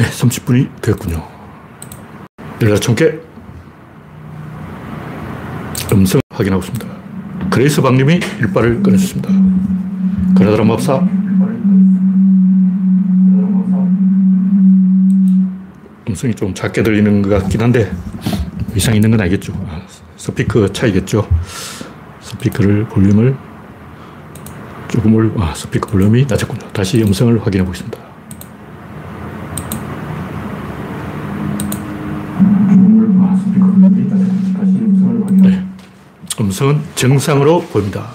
네, 30분이 됐군요. 열라 총계 음성 확인하고 있습니다. 그레이스 박님이 일발을 꺼내셨습니다. 그나드라 법사 음성이 좀 작게 들리는 것 같긴 한데 이상 있는 건 아니겠죠. 아, 스피커 차이겠죠. 스피커를 볼륨을 조금을 아, 스피커 볼륨이 낮았군요. 다시 음성을 확인해 보겠습니다. 네. 음성은 정상으로 보입니다.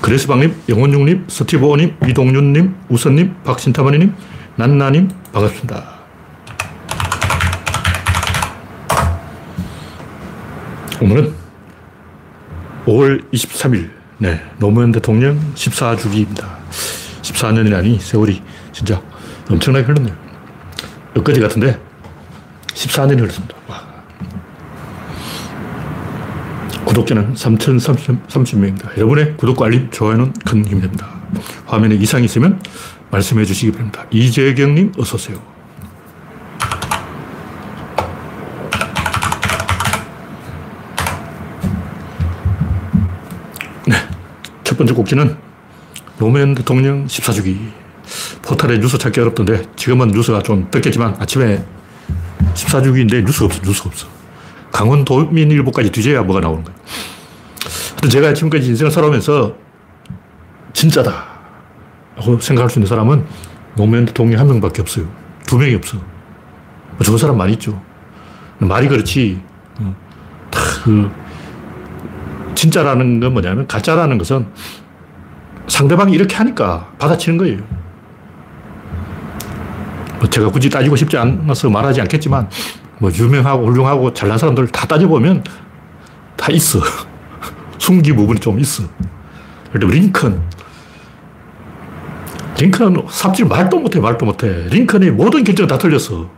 그레스방님, 영원중님, 스티브오님, 이동윤님, 우선님, 박신타마니님, 난나님, 반갑습니다. 오늘은 5월 23일, 네, 노무현 대통령 14주기입니다. 14년이라니 세월이 진짜 엄청나게 흘렀네요. 엊그제 같은데 14년이 흘렀습니다. 와. 구독자는 3,030명입니다. 여러분의 구독과 알림, 좋아요는 큰 힘이 됩니다. 화면에 이상이 있으면 말씀해 주시기 바랍니다. 이재경님, 어서오세요. 첫 번째 꼭지는 노무현 대통령 14주기. 포탈에 뉴스 찾기 어렵던데 지금은 뉴스가 좀 떴겠지만 아침에 14주기인데 뉴스가 없어, 뉴스가 없어. 강원도민일보까지 뒤져야 뭐가 나오는 거예요. 하여튼 제가 지금까지 인생을 살아오면서 진짜다. 라고 생각할 수 있는 사람은 노무현 대통령 한 명밖에 없어요. 두 명이 없어. 좋은 사람 많이 있죠. 말이 그렇지. 어, 그 진짜라는 건 뭐냐면 가짜라는 것은 상대방이 이렇게 하니까 받아치는 거예요. 뭐 제가 굳이 따지고 싶지 않아서 말하지 않겠지만 뭐 유명하고 훌륭하고 잘난 사람들 다 따져보면 다 있어. 숨기 부분이 좀 있어. 예를 링컨. 링컨은 삽질 말도 못해, 말도 못해. 링컨의 모든 결정은 다 틀렸어.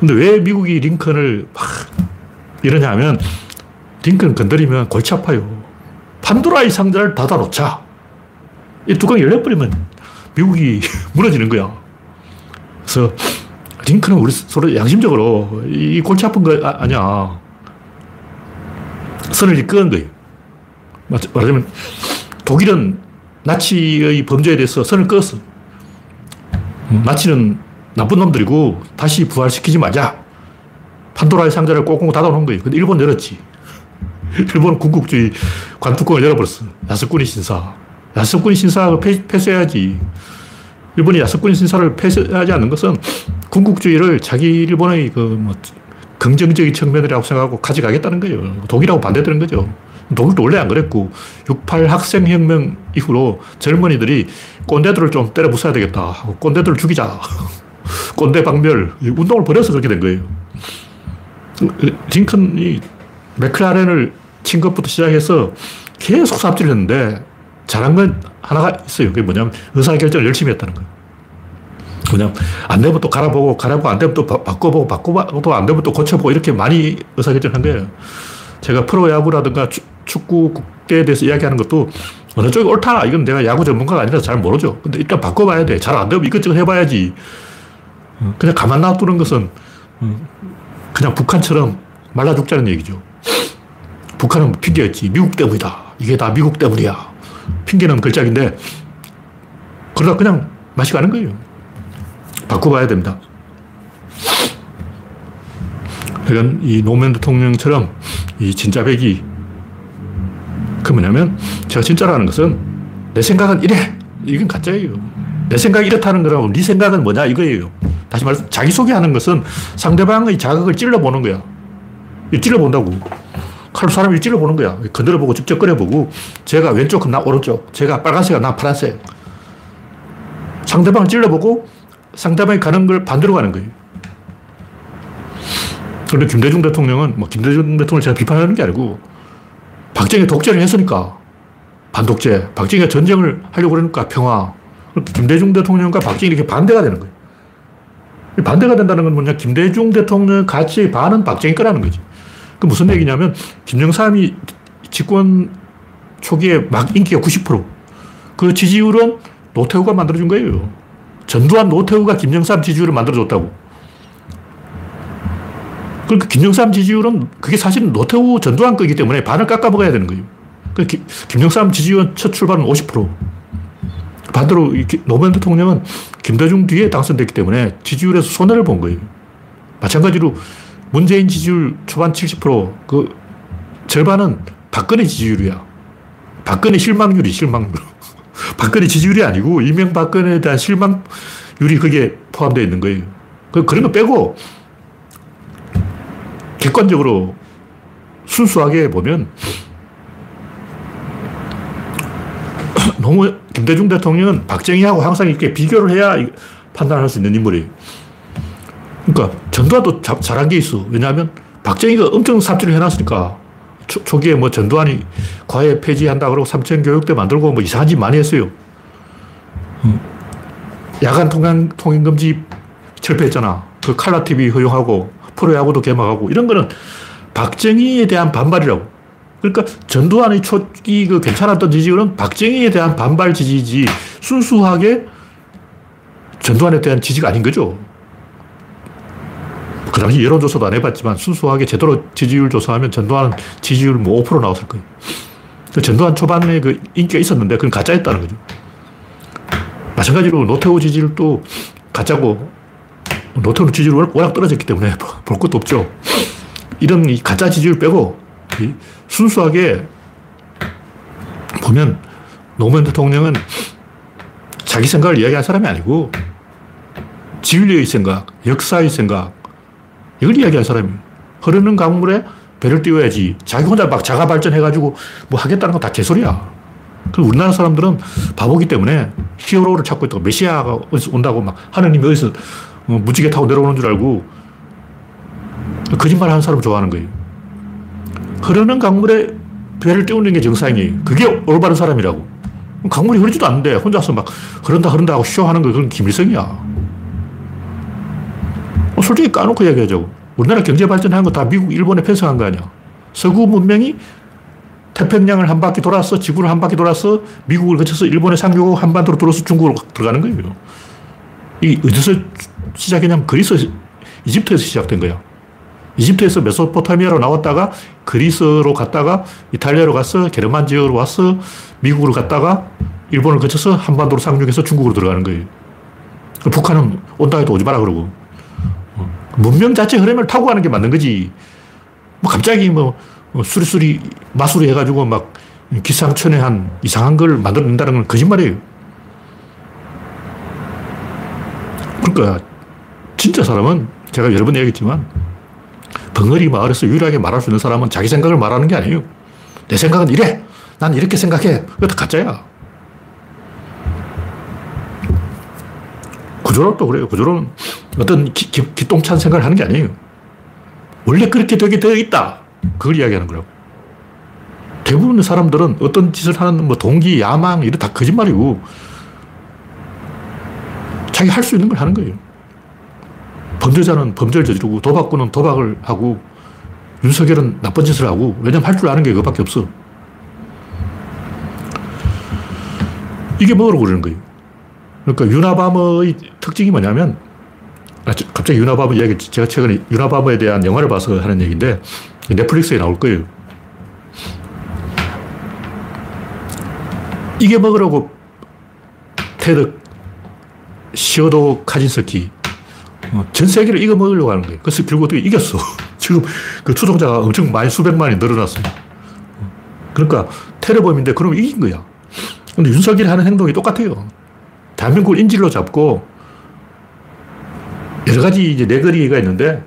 근데 왜 미국이 링컨을 막 이러냐 하면 링컨 건드리면 골치 아파요. 판도라의 상자를 닫아놓자. 이 뚜껑이 열려버리면 미국이 무너지는 거야. 그래서 링컨은 우리 서로 양심적으로 이 골치 아픈 거 아, 니야 선을 끄는 거예요. 말하자면 독일은 나치의 범죄에 대해서 선을 끄었어. 나치는 나쁜 놈들이고 다시 부활시키지 말자. 판도라의 상자를 꽁꽁 닫아놓은 거예요. 근데 일본 열었지. 일본은 군국주의 관뚜껑을 열어버렸어. 야스쿠니 신사. 야스쿠니 신사를 폐쇄해야지. 일본이 야스쿠니 신사를 폐쇄하지 않는 것은 군국주의를 자기 일본의 그뭐 긍정적인 측면이라고 생각하고 가져가겠다는 거예요. 독일하고 반대되는 거죠. 독일도 원래 안 그랬고 68 학생혁명 이후로 젊은이들이 꼰대들을 좀 때려 부숴야 되겠다 꼰대들을 죽이자. 꼰대 박멸. 운동을 벌여서 그렇게 된 거예요. 링컨이 맥클라렌을 친 것부터 시작해서 계속 삽질을 했는데 잘한 건 하나가 있어요. 그게 뭐냐면 의사결정을 열심히 했다는 거예요. 그냥 안 되면 또 갈아보고 갈아보고 안 되면 또 바꿔보고 바꿔보고 안 되면 또 고쳐보고 이렇게 많이 의사결정을 한 거예요. 제가 프로야구라든가 축구 국대에 대해서 이야기하는 것도 어느 쪽이 옳다. 이건 내가 야구 전문가가 아니라서 잘 모르죠. 근데 일단 바꿔봐야 돼. 잘 안 되면 이것저것 해봐야지. 그냥 가만 놔두는 것은 그냥 북한처럼 말라 죽자는 얘기죠. 북한은 핑계였지. 미국 때문이다. 이게 다 미국 때문이야. 핑계는 걸작인데, 그러다 그냥 맛이 가는 거예요. 바꿔봐야 됩니다. 그러니까 이 노무현 대통령처럼 이 진짜배기, 그 뭐냐면, 제가 진짜라는 것은 내 생각은 이래. 이건 가짜예요. 내 생각이 이렇다는 거라고 네 생각은 뭐냐 이거예요. 다시 말해서 자기소개하는 것은 상대방의 자극을 찔러보는 거야. 찔러본다고. 칼로 사람을 찔러보는 거야. 건드려보고 직접 끓여보고 제가 왼쪽 그럼 나 오른쪽 제가 빨간색 나 파란색 상대방을 찔러보고 상대방이 가는 걸 반대로 가는 거예요. 그런데 김대중 대통령은 뭐 김대중 대통령을 제가 비판하는 게 아니고 박정희 독재를 했으니까 반독재 박정희가 전쟁을 하려고 그러니까 평화 김대중 대통령과 박정희 이렇게 반대가 되는 거예요. 반대가 된다는 건 뭐냐 김대중 대통령 가치의 반은 박정희 거라는 거지. 그 무슨 얘기냐면 김영삼이 집권 초기에 막 인기가 90%. 그 지지율은 노태우가 만들어준 거예요. 전두환 노태우가 김영삼 지지율을 만들어줬다고. 그러니까 김영삼 지지율은 그게 사실은 노태우 전두환 거기 때문에 반을 깎아 먹어야 되는 거예요. 그러니까 김영삼 지지율 첫 출발은 50%. 반대로 노무현 대통령은 김대중 뒤에 당선됐기 때문에 지지율에서 손해를 본 거예요. 마찬가지로 문재인 지지율 초반 70%, 그 절반은 박근혜 지지율이야. 박근혜 실망률이 실망률. 박근혜 지지율이 아니고 이명박근혜에 대한 실망률이 거기에 포함되어 있는 거예요. 그, 그런 거 빼고 객관적으로 순수하게 보면 너무 김대중 대통령은 박정희하고 항상 이렇게 비교를 해야 판단할 수 있는 인물이에요. 그러니까 전두환도 자, 잘한 게 있어. 왜냐하면 박정희가 엄청 삽질을 해놨으니까 초, 기에뭐 전두환이 과외 폐지한다 그러고 삼천 교육대 만들고 뭐 이상한 짓 많이 했어요. 음. 야간 통행, 통행금지 철폐했잖아. 그 칼라 TV 허용하고 프로야구도 개막하고 이런 거는 박정희에 대한 반발이라고. 그러니까 전두환의 초기 그 괜찮았던 지지율은 박정희에 대한 반발 지지지 순수하게 전두환에 대한 지지가 아닌 거죠. 그 당시 여론조사도 안 해봤지만 순수하게 제대로 지지율 조사하면 전두환 지지율 뭐 5% 나왔을 거예요. 그 전두환 초반에 그 인기가 있었는데 그건 가짜였다는 거죠. 마찬가지로 노태우 지지율도 가짜고 노태우 지지율 워낙 떨어졌기 때문에 볼 것도 없죠. 이런 가짜 지지율 빼고 순수하게 보면 노무현 대통령은 자기 생각을 이야기한 사람이 아니고 진리의 생각, 역사의 생각, 이걸 이야기한 사람이에요. 흐르는 강물에 배를 띄워야지. 자기 혼자 막 자가 발전해가지고 뭐 하겠다는 건 다 개소리야. 그 우리나라 사람들은 바보기 때문에 히어로를 찾고 있다고 메시아가 온다고 막 하느님이 어디서 어, 무지개 타고 내려오는 줄 알고 거짓말 하는 사람 좋아하는 거예요. 흐르는 강물에 배를 띄우는 게 정상이에요. 그게 올바른 사람이라고. 강물이 흐르지도 않는데 혼자서 막 흐른다 흐른다 하고 쇼하는 거 그건 김일성이야. 어, 솔직히 까놓고 얘기하자고. 우리나라 경제 발전한 거 다 미국, 일본에 편성한 거 아니야. 서구 문명이 태평양을 한 바퀴 돌아서 지구를 한 바퀴 돌아서 미국을 거쳐서 일본에 상륙하고 한반도로 들어서 중국으로 들어가는 거예요. 이 어디서 시작이냐면 그리스, 이집트에서 시작된 거야. 이집트에서 메소포타미아로 나왔다가 그리스로 갔다가 이탈리아로 가서 게르만 지역으로 와서 미국으로 갔다가 일본을 거쳐서 한반도로 상륙해서 중국으로 들어가는 거예요. 북한은 온다 해도 오지 마라 그러고. 어, 문명 자체 흐름을 타고 가는 게 맞는 거지. 뭐 갑자기 뭐 수리수리 마수리 해가지고 막 기상천외한 이상한 걸 만들어낸다는 건 거짓말이에요. 그러니까 진짜 사람은 제가 여러 번 얘기했지만 벙어리 마을에서 유일하게 말할 수 있는 사람은 자기 생각을 말하는 게 아니에요. 내 생각은 이래. 난 이렇게 생각해. 그것도 가짜야. 구조론도 그래요. 구조론은 어떤 기똥찬 생각을 하는 게 아니에요. 원래 그렇게 되게 되어 있다. 그걸 이야기하는 거라고. 대부분의 사람들은 어떤 짓을 하는 뭐 동기, 야망, 이런 다 거짓말이고 자기 할 수 있는 걸 하는 거예요. 범죄자는 범죄를 저지르고 도박꾼은 도박을 하고 윤석열은 나쁜 짓을 하고 왜냐면 할 줄 아는 게 그것밖에 없어. 이게 뭐로 그러는 거예요. 그러니까 유나바머의 특징이 뭐냐면 아, 갑자기 유나바머 이야기 제가 최근에 유나바머에 대한 영화를 봐서 하는 얘기인데 넷플릭스에 나올 거예요. 이게 먹으라고 테드 시어도 카진스키 어, 전 세계를 이거 먹으려고 하는 거예요. 그래서 결국 어떻게 이겼어. 지금 그 추종자가 엄청 많이 수백만이 늘어났어요. 그러니까 테러범인데 그럼 이긴 거야. 근데 윤석열이 하는 행동이 똑같아요. 대한민국을 인질로 잡고 여러 가지 이제 내거리가 있는데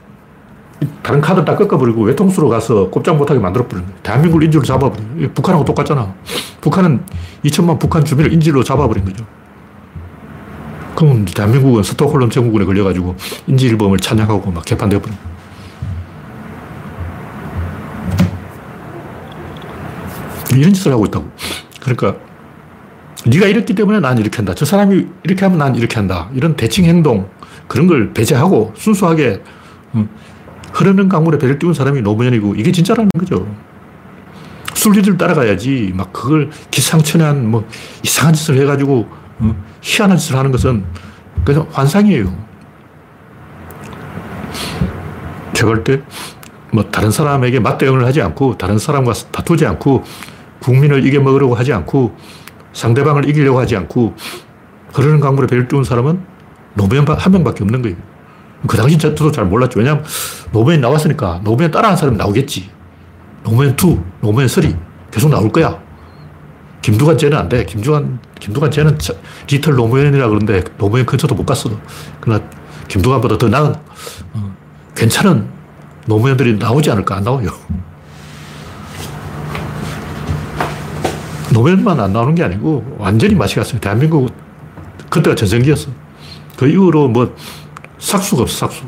다른 카드 다 꺾어버리고 외통수로 가서 꼼짝 못하게 만들어버리는 거예요. 대한민국을 인질로 잡아버려요. 북한하고 똑같잖아. 북한은 2천만 북한 주민을 인질로 잡아버린 거죠. 그럼 대한민국은 스톡홀름 증후군에 걸려가지고 인질범을 찬양하고 막 개판되어버린 이런 짓을 하고 있다고. 그러니까 네가 이랬기 때문에 난 이렇게 한다. 저 사람이 이렇게 하면 난 이렇게 한다. 이런 대칭 행동 그런 걸 배제하고 순수하게 음, 흐르는 강물에 배를 띄운 사람이 노무현이고 이게 진짜라는 거죠. 순리를 따라가야지 막 그걸 기상천외한 뭐 이상한 짓을 해가지고 어, 희한한 짓을 하는 것은 그래서 환상이에요. 제가 때, 뭐, 다른 사람에게 맞대응을 하지 않고, 다른 사람과 다투지 않고, 국민을 이겨먹으려고 하지 않고, 상대방을 이기려고 하지 않고, 흐르는 강물에 배를 띄운 사람은 노무현 한 명밖에 없는 거예요. 그 당시 저도 잘 몰랐죠. 왜냐하면 노무현이 나왔으니까 노무현 따라한 사람이 나오겠지. 노무현 2, 노무현 3 계속 나올 거야. 김두관 쟤는 안 돼. 김두관, 김두관 쟤는 리틀 노무현이라 그러는데 노무현 근처도 못 갔어. 그러나 김두관보다 더 나은, 어, 괜찮은 노무현들이 나오지 않을까? 안 나와요. 노무현만 안 나오는 게 아니고 완전히 맛이 갔어요. 대한민국 그때가 전성기였어. 그 이후로 뭐 삭수가 없어, 삭수.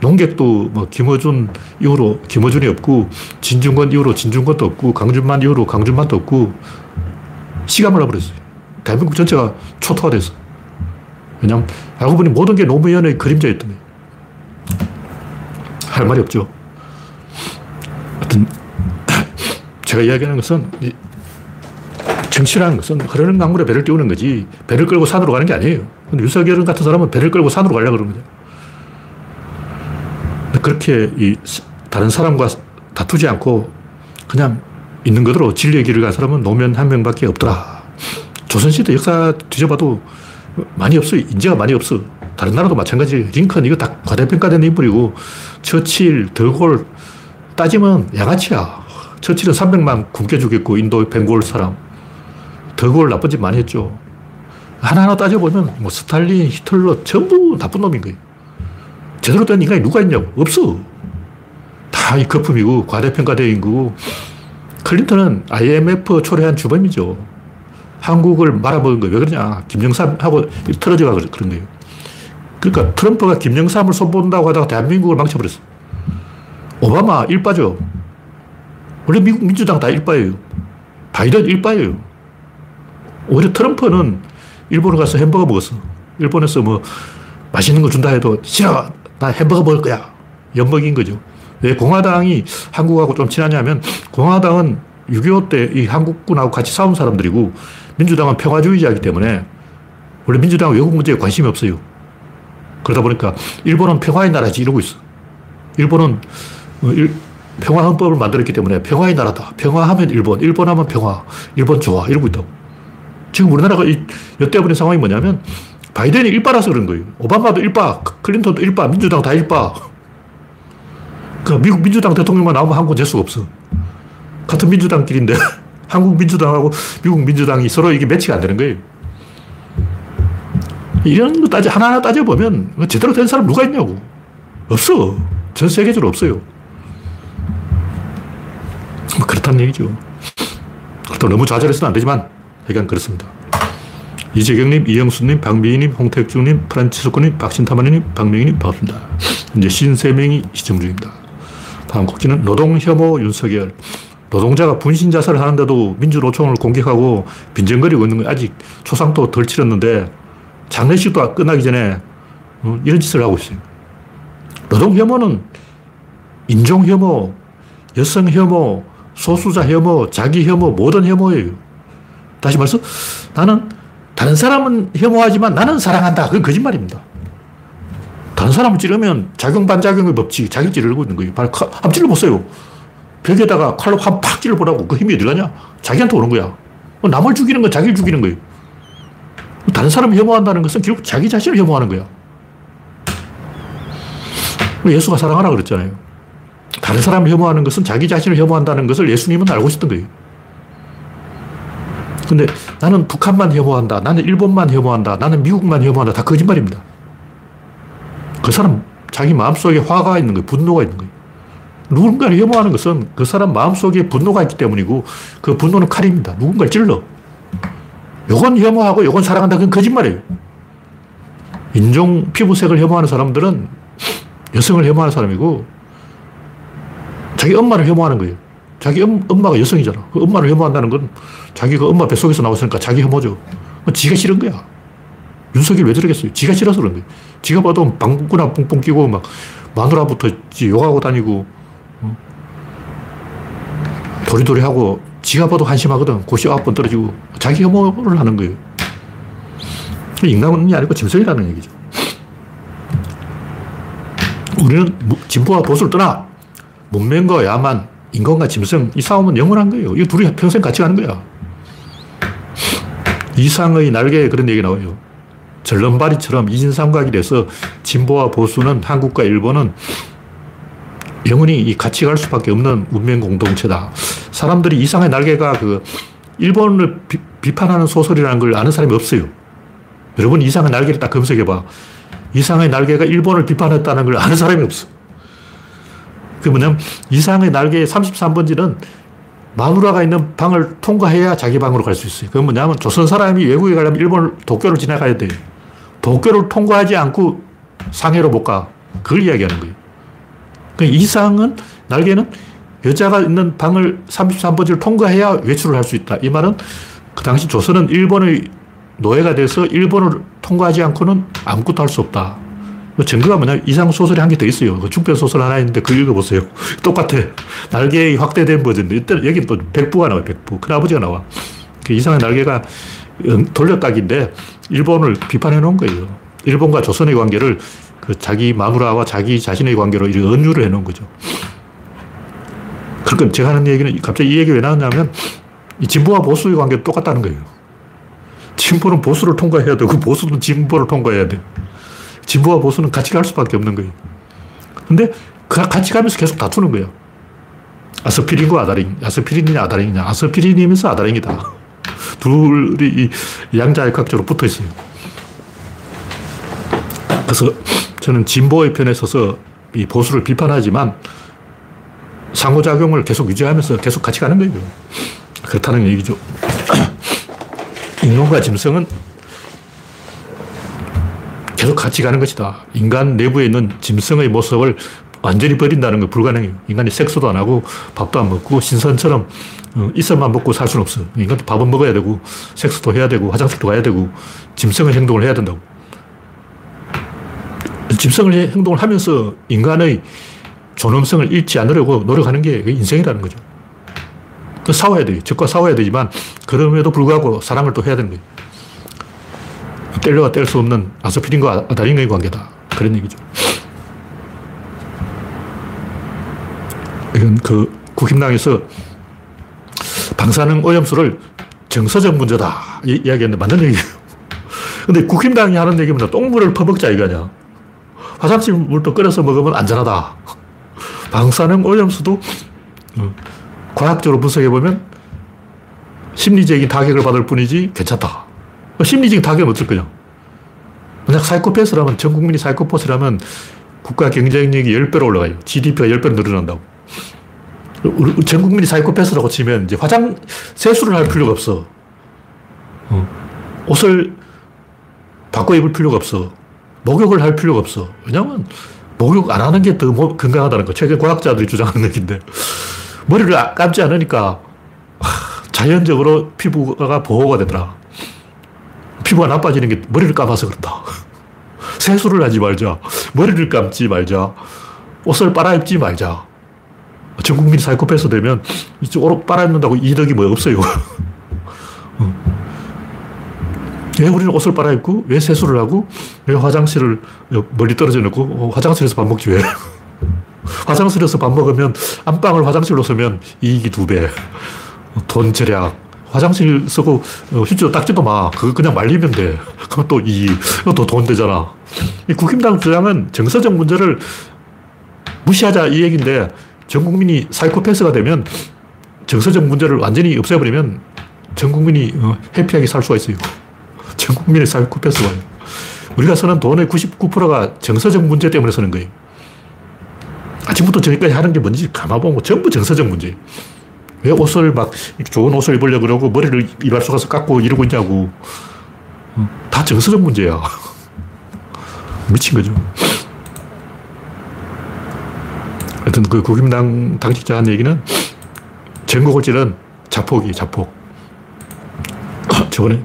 농객도 뭐 김어준 이후로 김어준이 없고 진중권 이후로 진중권도 없고 강준만 이후로 강준만도 없고 시가 말라버렸어요. 대한민국 전체가 초토화 됐어. 왜냐면 알고 보니 모든 게 노무현의 그림자였던 거예요. 할 말이 없죠. 하여튼 제가 이야기하는 것은 정치라는 것은 흐르는 강물에 배를 띄우는 거지 배를 끌고 산으로 가는 게 아니에요. 근데 유석열 같은 사람은 배를 끌고 산으로 가려고 그러는 거죠. 그렇게 이 다른 사람과 다투지 않고 그냥 있는 그대로 진리의 길을 간 사람은 노무현 한 명밖에 없더라. 조선시대 역사 뒤져봐도 많이 없어요. 인재가 많이 없어. 다른 나라도 마찬가지. 링컨 이거 다 과대평가된 인물이고 처칠, 더골 따지면 양아치야. 처칠은 300만 굶겨 죽였고 인도 벵골 사람. 더골 나쁜 짓 많이 했죠. 하나하나 따져보면 뭐 스탈린, 히틀러 전부 나쁜 놈인 거예요. 제대로 된 인간이 누가 있냐고. 없어. 다 이 거품이고 과대평가된 거고. 클린턴은 IMF 초래한 주범이죠. 한국을 말아먹은 거예요. 왜 그러냐. 김영삼하고 틀어져가 그런 거예요. 그러니까 트럼프가 김영삼을 손본다고 하다가 대한민국을 망쳐버렸어. 오바마 일빠죠. 원래 미국 민주당 다 일빠예요. 바이든 일빠예요. 오히려 트럼프는 일본에 가서 햄버거 먹었어. 일본에서 뭐 맛있는 거 준다 해도 싫어. 나 햄버거 먹을 거야. 연먹인 거죠. 왜 공화당이 한국하고 좀 친하냐면 공화당은 6.25 때 이 한국군하고 같이 싸운 사람들이고 민주당은 평화주의자이기 때문에 원래 민주당은 외국 문제에 관심이 없어요. 그러다 보니까 일본은 평화의 나라지 이러고 있어. 일본은 어, 평화헌법을 만들었기 때문에 평화의 나라다. 평화하면 일본, 일본하면 평화, 일본 좋아 이러고 있다고. 지금 우리나라가 이 엿대버린 상황이 뭐냐면 바이든이 일바라서 그런 거예요. 오바마도 일바, 클린턴도 일바, 민주당 다 일바. 그 미국 민주당 대통령만 나오면 한국은 될 수가 없어. 같은 민주당끼리인데 한국 민주당하고 미국 민주당이 서로 이게 매치가 안 되는 거예요. 이런 거 따져, 하나하나 따져보면 제대로 된 사람 누가 있냐고. 없어. 전 세계적으로 없어요. 뭐 그렇다는 얘기죠. 그렇다고 너무 좌절해서는 안 되지만, 하여간 그렇습니다. 이재경님, 이영수님, 박미희님, 홍택중님, 프란치스코님, 박신타마님, 박명희님 반갑습니다. 이제 53명이 시청 중입니다. 다음 곡지는 노동혐오 윤석열. 노동자가 분신 자살을 하는데도 민주노총을 공격하고 빈정거리고 있는 거 아직 초상도 덜 치렀는데 장례식도 끝나기 전에 어, 이런 짓을 하고 있어요. 노동혐오는 인종혐오, 여성혐오, 소수자 혐오, 자기 혐오, 모든 혐오예요. 다시 말해서 나는 다른 사람은 혐오하지만 나는 사랑한다. 그건 거짓말입니다. 다른 사람을 찌르면 작용 반작용의 법칙, 자기 찌르고 있는 거예요. 한번 찔러보세요. 벽에다가 칼로 한 팍 찔러보라고. 그 힘이 어디 가냐? 자기한테 오는 거야. 남을 죽이는 건 자기를 죽이는 거예요. 다른 사람을 혐오한다는 것은 결국 자기 자신을 혐오하는 거야. 예수가 사랑하라 그랬잖아요. 다른 사람을 혐오하는 것은 자기 자신을 혐오한다는 것을 예수님은 알고 있었던 거예요. 근데 나는 북한만 혐오한다. 나는 일본만 혐오한다. 나는 미국만 혐오한다. 다 거짓말입니다. 그 사람 자기 마음속에 화가 있는 거예요. 분노가 있는 거예요. 누군가를 혐오하는 것은 그 사람 마음속에 분노가 있기 때문이고 그 분노는 칼입니다. 누군가를 찔러. 요건 혐오하고 요건 사랑한다. 그건 거짓말이에요. 인종, 피부색을 혐오하는 사람들은 여성을 혐오하는 사람이고 자기 엄마를 혐오하는 거예요. 자기 엄, 마가 여성이잖아. 그 엄마를 혐오한다는 건 자기가 그 엄마 뱃속에서 나왔으니까 자기 혐오죠. 지가 싫은 거야. 윤석열 왜 저러겠어요? 지가 싫어서 그런 거예요. 지가 봐도 방구나 뿡뿡 끼고 막 마누라부터 욕하고 다니고 어? 도리도리 하고 지가 봐도 한심하거든. 고시 아홉 번 떨어지고 자기 혐오를 하는 거예요. 인간이 아니고 짐승이라는 얘기죠. 우리는 진보와 보수를 떠나 문명과 야만, 인간과 짐승 이 싸움은 영원한 거예요. 이 둘이 평생 같이 가는 거야. 이상의 날개에 그런 얘기 나와요. 절름발이처럼 이진삼각이 돼서 진보와 보수는 한국과 일본은 영원히 같이 갈 수밖에 없는 문명 공동체다. 사람들이 이상의 날개가 그 일본을 비, 판하는 소설이라는 걸 아는 사람이 없어요. 여러분 이상의 날개를 딱 검색해봐. 이상의 날개가 일본을 비판했다는 걸 아는 사람이 없어. 그 뭐냐면 이상의 날개의 33번지는 마누라가 있는 방을 통과해야 자기 방으로 갈 수 있어요. 그건 뭐냐면 조선 사람이 외국에 가려면 일본 도쿄를 지나가야 돼요. 도쿄를 통과하지 않고 상해로 못 가. 그걸 이야기하는 거예요. 그 이상은, 날개는 여자가 있는 방을 33번지를 통과해야 외출을 할 수 있다. 이 말은 그 당시 조선은 일본의 노예가 돼서 일본을 통과하지 않고는 아무것도 할 수 없다. 그 증거가 뭐냐 이상 소설이 한 개 더 있어요. 그 중편 소설 하나 있는데 그 읽어보세요. 똑같아. 날개 확대된 버전. 이때 여기 또 백부가 나와요. 백부. 큰아버지가 나와. 그 이상의 날개가 돌려딱인데 일본을 비판해 놓은 거예요. 일본과 조선의 관계를 그 자기 마누라와 자기 자신의 관계로 이렇게 은유를 해 놓은 거죠. 그러니까 제가 하는 얘기는 갑자기 이 얘기 왜 나왔냐면 이 진보와 보수의 관계도 똑같다는 거예요. 진보는 보수를 통과해야 되고 보수는 진보를 통과해야 돼. 진보와 보수는 같이 갈 수밖에 없는 거예요. 근데 그 같이 가면서 계속 다투는 거예요. 아스피린과 아다린, 아스피린이냐 아다린이냐. 아스피린이면서 아다린이다. 둘이 양자역학적으로 붙어 있어요. 그래서 저는 진보의 편에 서서 이 보수를 비판하지만 상호작용을 계속 유지하면서 계속 같이 가는 거예요. 그렇다는 얘기죠. 인간과 짐승은 계속 같이 가는 것이다. 인간 내부에 있는 짐승의 모습을 완전히 버린다는 건 불가능해요. 인간이 섹스도 안 하고 밥도 안 먹고 신선처럼 어, 있어만 먹고 살 수는 없어. 인간도 밥은 먹어야 되고 섹스도 해야 되고 화장실도 가야 되고 짐승의 행동을 해야 된다고. 짐승의 행동을 하면서 인간의 존엄성을 잃지 않으려고 노력하는 게 인생이라는 거죠. 그 싸워야 돼요. 적과 싸워야 되지만 그럼에도 불구하고 사랑을 또 해야 되는 거예요. 뗄려가 뗄수 없는 아스피린과 아다린의 관계다. 그런 얘기죠. 이건 그 국힘당에서 방사능 오염수를 정서적 문제다. 이 이야기했는데 맞는 얘기예요. 근데 국힘당이 하는 얘기입니다. 똥물을 퍼먹자 이거냐. 화장실 물도 끓여서 먹으면 안전하다. 방사능 오염수도 어, 과학적으로 분석해보면 심리적인 타격을 받을 뿐이지 괜찮다. 뭐 심리적인 타격은 어떨 거냐. 만약 사이코패스라면, 전 국민이 사이코패스라면 국가 경쟁력이 10배로 올라가요. GDP가 10배로 늘어난다고. 전 국민이 사이코패스라고 치면 이제 화장, 세수를 할 필요가 없어. 어. 옷을 바꿔 입을 필요가 없어. 목욕을 할 필요가 없어. 왜냐면 목욕 안 하는 게 더 건강하다는 거. 최근 과학자들이 주장하는 얘기인데. 머리를 감지 않으니까 자연적으로 피부가 보호가 되더라. 피부가 나빠지는 게 머리를 감아서 그렇다. 세수를 하지 말자. 머리를 감지 말자. 옷을 빨아입지 말자. 전 국민이 사이코패스 되면 이쪽 옷 빨아입는다고 이득이 뭐 없어요. 왜 우리는 옷을 빨아입고, 왜 세수를 하고, 왜 화장실을 멀리 떨어져 놓고, 어, 화장실에서 밥 먹지 왜? 화장실에서 밥 먹으면 안방을 화장실로 쓰면 이익이 두 배. 돈 절약. 화장실 쓰고 어, 휴지도 닦지도 마. 그거 그냥 말리면 돼. 그것도 이, 그것도 돈 되잖아. 이 국힘당 주장은 정서적 문제를 무시하자 이 얘기인데 전 국민이 사이코패스가 되면 정서적 문제를 완전히 없애버리면 전 국민이 어, 해피하게 살 수가 있어요. 전 국민의 사이코패스가. 우리가 쓰는 돈의 99%가 정서적 문제 때문에 쓰는 거예요. 아침부터 저기까지 하는 게 뭔지 가만 보면 전부 정서적 문제. 왜 옷을 막 좋은 옷을 입으려고 그러고 머리를 이발소 가서 깎고 이러고 있냐고. 어, 다 정서적 문제야. 미친 거죠. 하여튼 그 국힘당 당직자 한 얘기는 전국을 찌른 자폭이 자폭. 저번에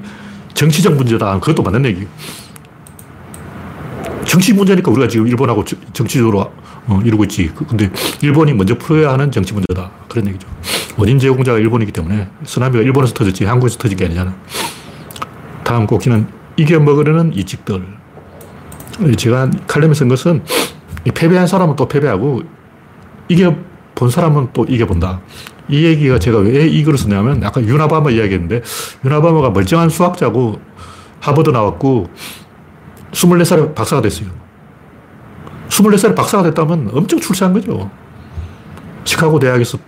정치적 문제다. 그것도 맞는 얘기. 정치 문제니까 우리가 지금 일본하고 정치적으로 어, 이루고 있지. 그, 근데 일본이 먼저 풀어야 하는 정치 문제다. 그런 얘기죠. 원인 제공자가 일본이기 때문에 쓰나미가 일본에서 터졌지 한국에서 터진 게 아니잖아. 다음 곡기는 이겨먹으려는 이직들. 제가 칼럼에 쓴 것은 패배한 사람은 또 패배하고 이겨본 사람은 또 이겨본다. 이 얘기가 제가 왜 이 글을 썼냐면 아까 유나바마 이야기했는데 유나바마가 멀쩡한 수학자고 하버드 나왔고 24살에 박사가 됐어요. 24살에 박사가 됐다면 엄청 출세한 거죠. 시카고 대학에서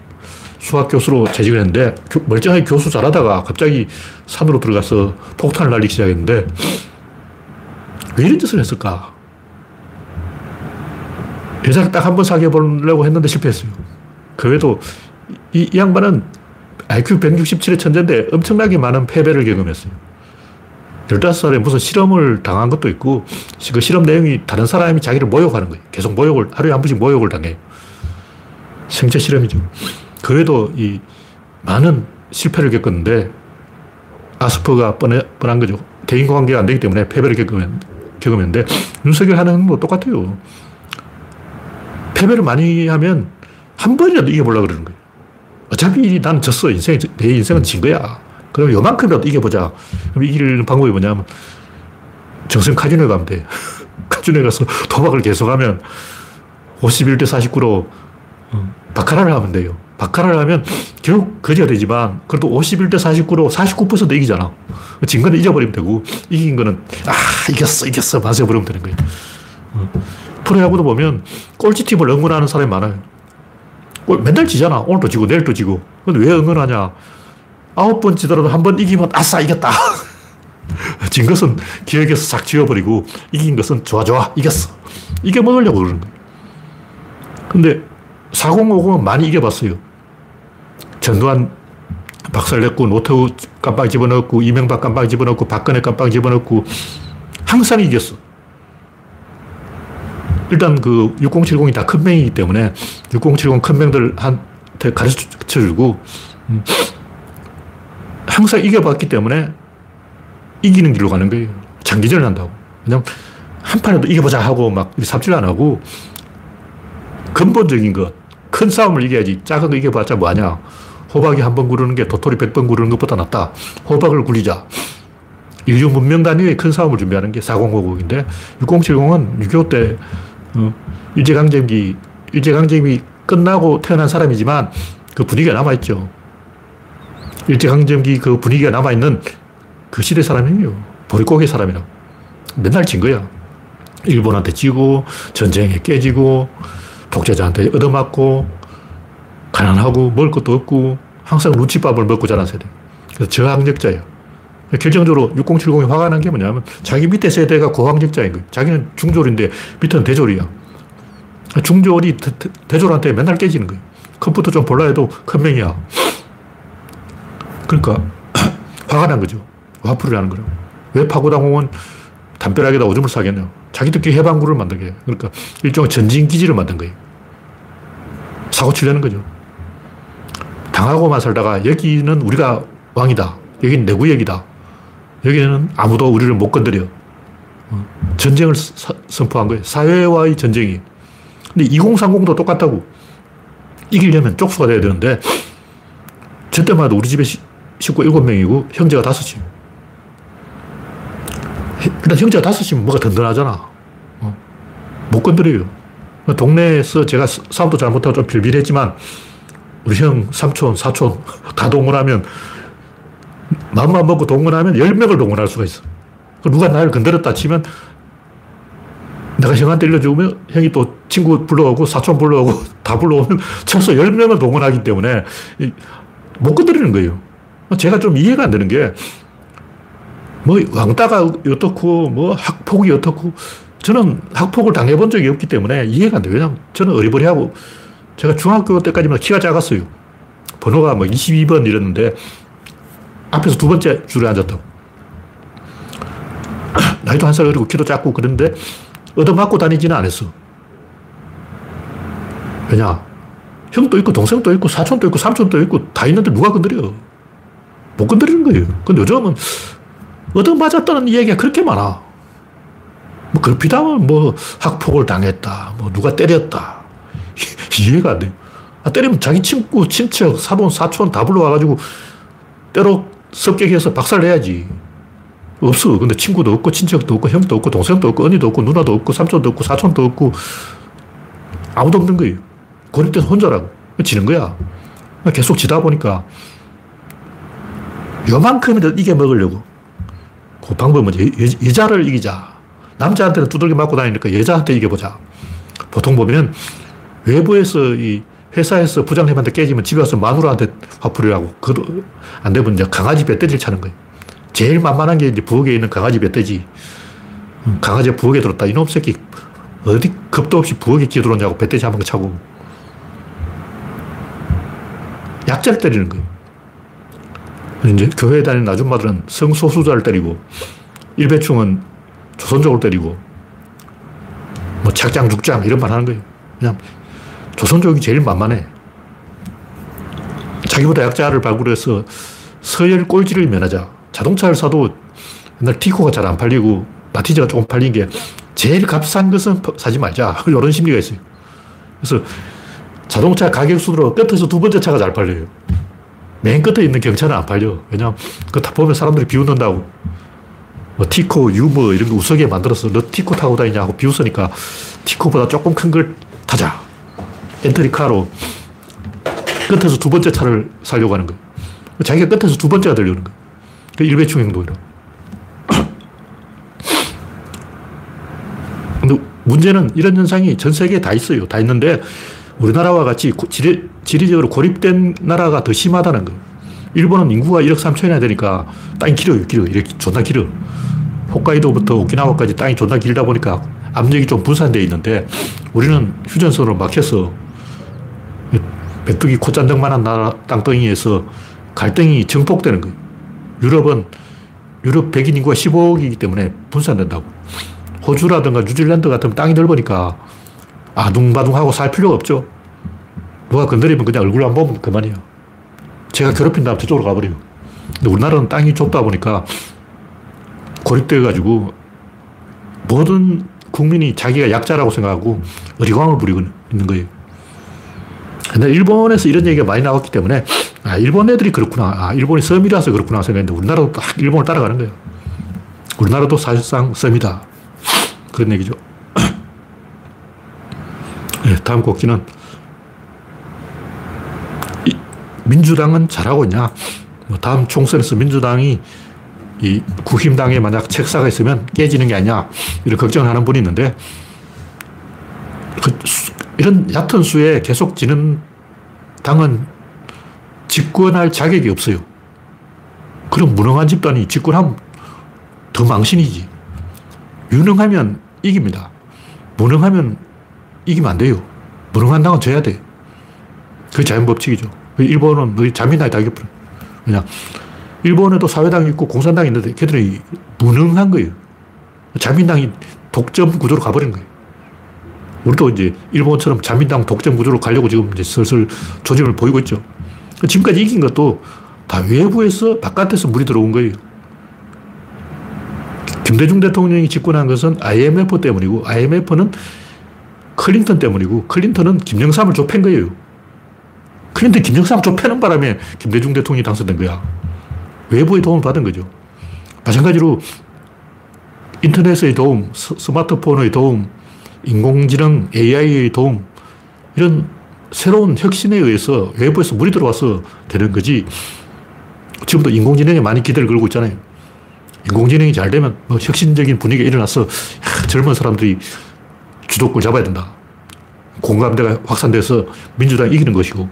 수학 교수로 재직을 했는데 멀쩡하게 교수 잘하다가 갑자기 산으로 들어가서 폭탄을 날리기 시작했는데 왜 이런 짓을 했을까? 여자를 딱 한 번 사귀어 보려고 했는데 실패했어요. 그 외에도 이, 이 양반은 IQ 167의 천재인데 엄청나게 많은 패배를 경험했어요. 15살에 무슨 실험을 당한 것도 있고, 그 실험 내용이 다른 사람이 자기를 모욕하는 거예요. 계속 모욕을, 하루에 한 번씩 모욕을 당해요. 생체 실험이죠. 그 외에도 이 많은 실패를 겪었는데, 아스퍼가 뻔해, 뻔한 거죠. 개인 관계가 안 되기 때문에 패배를 겪으면, 겪으면데, 윤석열 하는 거 똑같아요. 패배를 많이 하면 한 번이라도 이겨보려고 그러는 거예요. 어차피 난 졌어. 인생, 내 인생은 진 거야. 그럼 요만큼이라도 이겨보자. 그럼 이기는 방법이 뭐냐면 정성 카지노에 가면 돼. 카지노에 가서 도박을 계속하면 51대 49로 어, 바카라를 하면 돼요. 바카라를 하면 결국 거지가 되지만 그래도 51대 49로 49% 이기잖아. 진 거는 잊어버리면 되고 이긴 거는 아 이겼어 이겼어 마셔버리면 되는 거예요. 어. 프로야구도 보면 꼴찌팀을 응원하는 사람이 많아요. 맨날 지잖아. 오늘도 지고 내일도 지고. 근데 왜 응원하냐? 아홉 번 지더라도 한 번 이기면 아싸 이겼다. 진 것은 기억에서 싹 지워버리고 이긴 것은 좋아 좋아 이겼어. 이겨 먹으려고 그러는 거예요. 근데 4050은 많이 이겨봤어요. 전두환 박살냈고 노태우 깜빡 집어넣고 이명박 깜빡 집어넣고 박근혜 깜빡 집어넣고 항상 이겼어. 일단 그 6070이 다 큰 맹이기 때문에 6070 큰 맹들한테 가르쳐 주고 음, 항상 이겨봤기 때문에 이기는 길로 가는 거예요. 장기전을 한다고. 그냥 한 판에도 이겨보자 하고 막 삽질 안 하고 근본적인 것, 큰 싸움을 이겨야지 작은 거 이겨봤자 뭐하냐. 호박이 한 번 구르는 게 도토리 백 번 구르는 것보다 낫다. 호박을 굴리자. 인류 문명 단위의 큰 싸움을 준비하는 게 4050인데 6070은 6.25때 어, 일제강점기, 일제강점기 끝나고 태어난 사람이지만 그 분위기가 남아있죠. 일제강점기 그 분위기가 남아있는 그 시대 사람이에요. 보릿고개 사람이라. 맨날 진 거야. 일본한테 지고, 전쟁에 깨지고, 독재자한테 얻어맞고, 가난하고, 먹을 것도 없고, 항상 눈치밥을 먹고 자란 세대. 그래서 저항력자예요. 결정적으로 6070이 화가 난 게 뭐냐면 자기 밑에 세대가 고학력자인 거예요. 자기는 중졸인데 밑에는 대졸이야. 중졸이 대, 졸한테 맨날 깨지는 거예요. 컴퓨터 좀 볼라 해도 큰 명이야. 그러니까 화가 난 거죠. 화풀이를 하는 거라고. 왜 파고당공은 담벼락에다 오줌을 싸겠냐. 자기들끼리 해방구를 만들게. 그러니까 일종의 전진기지를 만든 거예요. 사고 치려는 거죠. 당하고만 살다가 여기는 우리가 왕이다. 여기는 내 구역이다. 여기는 아무도 우리를 못 건드려. 어, 전쟁을 사, 선포한 거예요. 사회와의 전쟁이. 근데 2030도 똑같다고. 이기려면 쪽수가 돼야 되는데, 저 때만 해도 우리 집에 식구 7명이고 형제가 5이. 일단 형제가 5이면 뭐가 든든하잖아. 어. 못 건드려요. 동네에서 제가 싸움도 잘 못하고 좀 빌빌했지만 우리 형, 삼촌, 사촌 다 동원하면 마음만 먹고 동원하면 10명을 동원할 수가 있어. 누가 나를 건드렸다 치면 내가 형한테 일러주면 형이 또 친구 불러오고 사촌 불러오고 다 불러오면 최소 10명을 동원하기 때문에 못 건드리는 거예요. 제가 좀 이해가 안 되는 게, 뭐, 왕따가 어떻고, 뭐, 학폭이 어떻고, 저는 학폭을 당해본 적이 없기 때문에 이해가 안 돼요. 왜냐면 저는 어리버리하고, 제가 중학교 때까지만 키가 작았어요. 번호가 뭐 22번 이랬는데, 앞에서 두 번째 줄에 앉았다고. 나이도 한 살 어리고 키도 작고 그런데, 얻어맞고 다니지는 않았어. 왜냐? 형도 있고 동생도 있고 사촌도 있고 삼촌도 있고 다 있는데 누가 건드려? 못 건드리는 거예요. 근데 요즘은 얻어맞았다는 이야기가 그렇게 많아. 뭐 그렇다면 뭐 학폭을 당했다. 뭐 누가 때렸다. 이해가 안 돼. 아, 때리면 자기 친구, 친척, 사돈, 사촌 다 불러와가지고 때로 습격해서 박살내야지. 없어. 근데 친구도 없고, 친척도 없고, 형도 없고, 동생도 없고, 언니도 없고, 누나도 없고, 삼촌도 없고, 사촌도 없고, 아무도 없는 거예요. 고립돼서 혼자라고. 지는 거야. 계속 지다 보니까, 요만큼이라도 이겨 먹으려고. 그 방법은 뭐지? 여, 자를 이기자. 남자한테는 두들겨 맞고 다니니까 여자한테 이겨보자. 보통 보면 외부에서 이 회사에서 부장님한테 깨지면 집에 와서 마누라한테 화풀이를 하고, 그도 안 되면 이제 강아지 뱃돼지를 차는 거예요. 제일 만만한 게 이제 부엌에 있는 강아지 뱃돼지. 음, 강아지가 부엌에 들었다. 이놈 새끼 어디 겁도 없이 부엌에 끼어 들어오냐고 뱃돼지 한번 차고. 약자를 때리는 거예요. 이제 교회 다니는 아줌마들은 성소수자를 때리고, 일배충은 조선족을 때리고, 뭐 착장, 죽장 이런 말 하는 거예요. 그냥 조선족이 제일 만만해. 자기보다 약자를 발굴해서 서열 꼴찌를 면하자. 자동차를 사도 옛날 티코가 잘 안 팔리고 마티즈가 조금 팔린 게 제일 값싼 것은 사지 말자. 이런 심리가 있어요. 그래서 자동차 가격 순으로 끝에서 두 번째 차가 잘 팔려요. 맨 끝에 있는 경차는 안 팔려. 왜냐면 그거 보면 사람들이 비웃는다고. 뭐 티코, 유머 이런 거 우스게 만들어서 너 티코 타고 다니냐고 비웃으니까 티코보다 조금 큰 걸 타자. 엔트리카로 끝에서 두 번째 차를 살려고 하는 거예요. 자기가 끝에서 두 번째가 되려는 거예요. 그 일배충 행동이라. 근데 문제는 이런 현상이 전 세계에 다 있어요. 다 있는데 우리나라와 같이 지리, 지리적으로 고립된 나라가 더 심하다는 거예요. 일본은 인구가 1억 3천이나 되니까 땅이 길어요, 길어. 이렇게 존나 길어. 홋카이도부터 오키나와까지 땅이 존나 길다 보니까 압력이 좀 분산되어 있는데 우리는 휴전선으로 막혀서 메뚜기 콧잔등만한 나라 땅덩이에서 갈등이 증폭되는 거예요. 유럽은 유럽 백인 인구가 15억이기 때문에 분산된다고. 호주라든가 뉴질랜드 같은 땅이 넓으니까 아둥바둥하고 살 필요가 없죠. 누가 건드리면 그냥 얼굴 안 보면 그만이에요. 제가 괴롭힌 다음 저쪽으로 가버려요. 근데 우리나라는 땅이 좁다 보니까 고립되어가지고 모든 국민이 자기가 약자라고 생각하고 어리광을 부리고 있는 거예요. 근데 일본에서 이런 얘기가 많이 나왔기 때문에 아, 일본 애들이 그렇구나. 아, 일본이 섬이라서 그렇구나 생각했는데 우리나라도 딱 일본을 따라가는 거예요. 우리나라도 사실상 섬이다. 그런 얘기죠. 네, 다음 곡기는 민주당은 잘하고 있냐? 뭐 다음 총선에서 민주당이 이 국힘당에 만약 책사가 있으면 깨지는 게 아니냐 이런 걱정을 하는 분이 있는데 그 수, 이런 얕은 수에 계속 지는 당은 집권할 자격이 없어요. 그럼 무능한 집단이 집권하면 더 망신이지. 유능하면 이깁니다. 무능하면 이기면 안 돼요. 무능한 당은 져야 돼. 그게 자연법칙이죠. 일본은 너 자민당이 다 이겨버려. 그냥 일본에도 사회당이 있고 공산당이 있는데 걔들이 무능한 거예요. 자민당이 독점 구조로 가버린 거예요. 우리도 이제 일본처럼 자민당 독점 구조로 가려고 지금 이제 슬슬 조짐을 보이고 있죠. 지금까지 이긴 것도 다 외부에서 바깥에서 물이 들어온 거예요. 김대중 대통령이 집권한 것은 IMF 때문이고 IMF는 클린턴 때문이고 클린턴은 김영삼을 좁힌 거예요. 클린턴 김영삼 좁히는 바람에 김대중 대통령이 당선된 거야. 외부의 도움을 받은 거죠. 마찬가지로 인터넷의 도움, 스마트폰의 도움, 인공지능, AI의 도움, 이런 새로운 혁신에 의해서 외부에서 물이 들어와서 되는 거지. 지금도 인공지능에 많이 기대를 걸고 있잖아요. 인공지능이 잘 되면 뭐 혁신적인 분위기가 일어나서 야, 젊은 사람들이 주도권 잡아야 된다. 공감대가 확산돼서 민주당이 이기는 것이고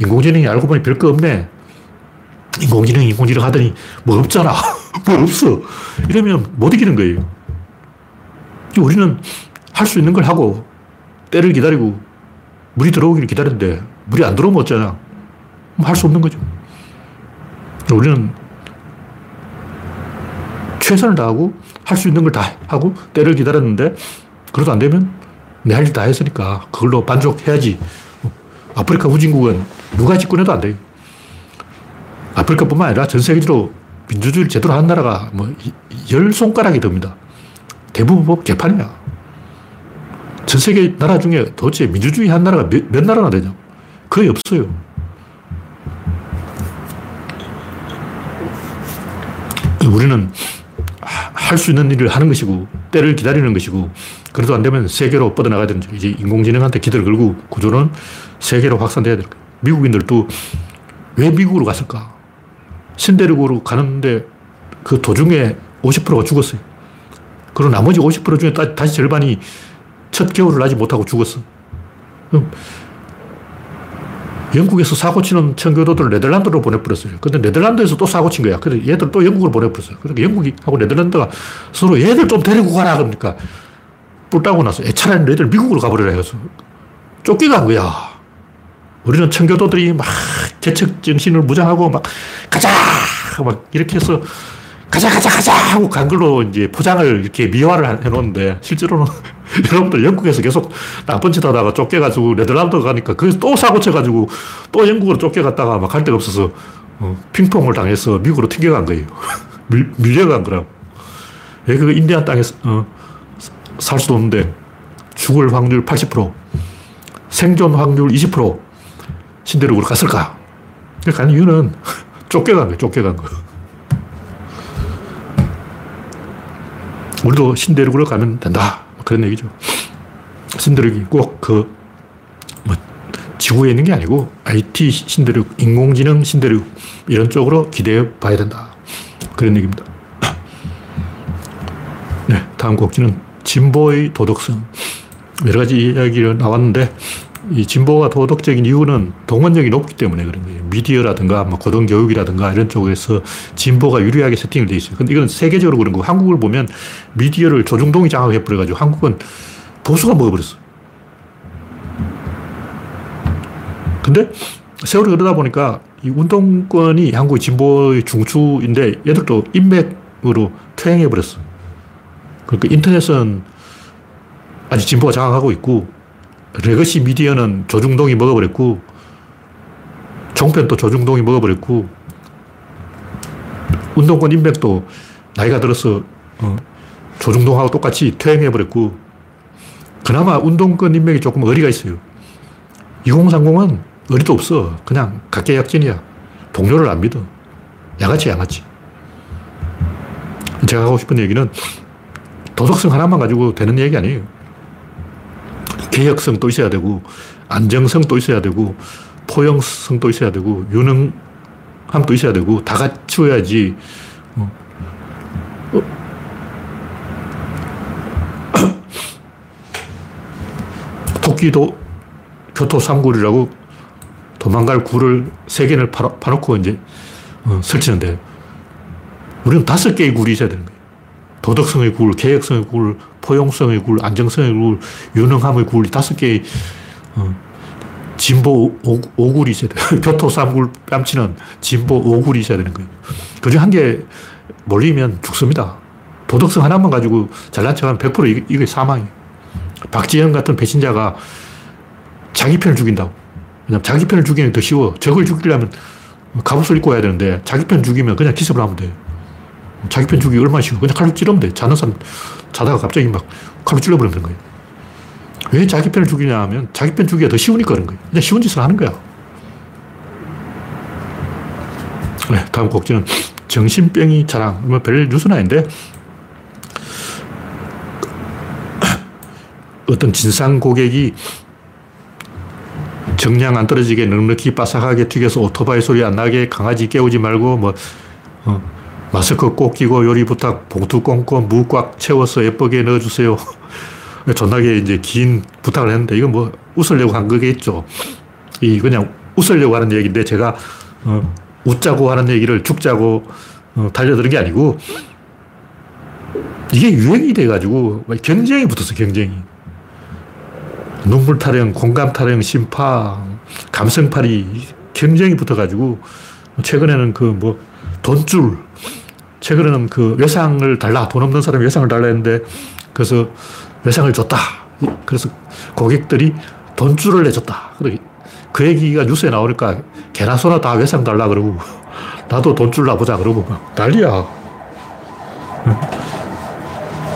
인공지능이 알고 보니 별거 없네. 인공지능, 인공지능 하더니 뭐 없잖아. 뭐 없어. 이러면 못 이기는 거예요. 우리는 할 수 있는 걸 하고 때를 기다리고 물이 들어오기를 기다렸는데 물이 안 들어오면 어쩌냐. 할 수 없는 거죠. 우리는 최선을 다하고 할 수 있는 걸 다 하고 때를 기다렸는데 그래도 안 되면 내 할 일 다 했으니까 그걸로 만족해야지. 아프리카 후진국은 누가 집권해도 안 돼요. 아프리카뿐만 아니라 전 세계적으로 민주주의를 제대로 하는 나라가 뭐 열 손가락이 됩니다. 대부분 뭐 개판이야. 전 세계 나라 중에 도대체 민주주의 한 나라가 몇, 몇 나라나 되냐? 거의 없어요. 우리는 아, 할수 있는 일을 하는 것이고, 때를 기다리는 것이고, 그래도 안 되면 세계로 뻗어나가야 되는. 이제 인공지능한테 기대를 걸고 구조는 세계로 확산돼야 될 거예요. 미국인들도 왜 미국으로 갔을까? 신대륙으로 가는데 그 도중에 50%가 죽었어요. 그리고 나머지 50% 중에 다 시 절반이 첫 겨울을 나지 못하고 죽었어. 영국에서 사고 치는 청교도들을 네덜란드로 보내버렸어요. 근데 네덜란드에서 또 사고 친 거야. 그래서 얘들 또 영국으로 보내버렸어요. 그러니까 영국하고 네덜란드가 서로 얘들 좀 데리고 가라. 그러니까 뿔 따고 나서 차라리 너희들 미국으로 가버리라 해서 쫓겨간 거야. 우리는 청교도들이 막 개척 정신을 무장하고 막 가자! 막 이렇게 해서 가자, 가자, 가자! 하고 간 걸로 이제 포장을 이렇게 미화를 해놓는데 실제로는 여러분들 영국에서 계속 나쁜 짓 하다가 쫓겨가지고 네덜란드 가니까 거기서 또 사고 쳐가지고 또 영국으로 쫓겨갔다가 막할 데가 없어서 어, 핑퐁을 당해서 미국으로 튕겨간 거예요. 밀, 밀려간 거라고. 왜그 인디안 땅에서 어, 살 수도 없는데 죽을 확률 80%, 생존 확률 20%, 신대륙으로 갔을까? 간 이유는 쫓겨간 거예요, 쫓겨간 거. 우리도 신대륙으로 가면 된다. 그런 얘기죠. 신대륙이 꼭 그, 뭐, 지구에 있는 게 아니고 IT 신대륙, 인공지능 신대륙, 이런 쪽으로 기대해 봐야 된다. 그런 얘기입니다. 네, 다음 곡지는 진보의 도덕성. 여러 가지 이야기가 나왔는데, 이 진보가 도덕적인 이유는 동원력이 높기 때문에 그런 거예요. 미디어라든가 뭐 고등교육이라든가 이런 쪽에서 진보가 유리하게 세팅이 돼 있어요. 근데 이건 세계적으로 그런 거고 한국을 보면 미디어를 조중동이 장악해버려가지고 한국은 보수가 먹어버렸어. 근데 세월이 흐르다 보니까 이 운동권이 한국의 진보의 중추인데 얘들도 인맥으로 퇴행해버렸어. 그러니까 인터넷은 아직 진보가 장악하고 있고 legacy 미디어는 조중동이 먹어버렸고, 종편도 조중동이 먹어버렸고, 운동권 인맥도 나이가 들어서 어, 조중동하고 똑같이 퇴행해버렸고, 그나마 운동권 인맥이 조금 어리가 있어요. 2030은 어리도 없어. 그냥 각계약진이야. 동료를 안 믿어. 양아치, 양아치. 제가 하고 싶은 얘기는 도덕성 하나만 가지고 되는 얘기 아니에요. 개혁성도 있어야 되고, 안정성도 있어야 되고, 포용성도 있어야 되고, 유능함도 있어야 되고, 다 갖추어야지. 어. 어. 토끼도 교토 삼굴이라고 도망갈 굴을 세 개를 파놓고 이제 어, 설치는데, 우리는 다섯 개의 굴이 있어야 되는 거예요. 도덕성의 굴, 개혁성의 굴, 포용성의 굴, 안정성의 굴, 유능함의 굴, 다섯 개의 어, 진보 오, 굴이 있어야 돼요. 교토 삼굴 뺨치는 진보 오굴이 있어야 되는 거예요. 그중 한 개 몰리면 죽습니다. 도덕성 하나만 가지고 잘난 척하면 100% 이게, 사망이에요. 박지현 같은 배신자가 자기 편을 죽인다고. 왜냐면 자기 편을 죽이는 더 쉬워. 적을 죽이려면 갑옷을 입고 와야 되는데 자기 편 죽이면 그냥 기습을 하면 돼요. 자기 편 죽이기 얼마나 쉬워. 그냥 칼로 찌르면 돼. 자는 사람 자다가 갑자기 막 칼로 찔러버리는 거예요. 왜 자기 편을 죽이냐 하면 자기 편 죽이기가 더 쉬우니까 그런 거예요. 그냥 쉬운 짓을 하는 거야. 네, 다음 곡지는 정신병이 자랑. 뭐 별 뉴스는 아닌데 어떤 진상 고객이 정량 안 떨어지게 넉넉히 바삭하게 튀겨서 오토바이 소리 안 나게 강아지 깨우지 말고 뭐 어, 마스크 꼭 끼고 요리 부탁 봉투 꽁꽁 무 꽉 채워서 예쁘게 넣어주세요. 존나게 이제 긴 부탁을 했는데 이건 뭐 웃으려고 한 거겠죠. 이 그냥 웃으려고 하는 얘기인데 제가 어, 웃자고 하는 얘기를 죽자고 어, 달려드는 게 아니고 이게 유행이 돼가지고 경쟁이 붙었어 경쟁이. 눈물 타령, 공감 타령, 심파, 감성팔이 경쟁이 붙어가지고 최근에는 그 뭐 돈줄 최근에는 그 외상을 달라. 돈 없는 사람이 외상을 달라 했는데, 그래서 외상을 줬다. 그래서 고객들이 돈줄을 내줬다. 그 얘기가 뉴스에 나오니까 개나 소나 다 외상 달라 그러고, 나도 돈줄 놔보자 그러고 막 난리야.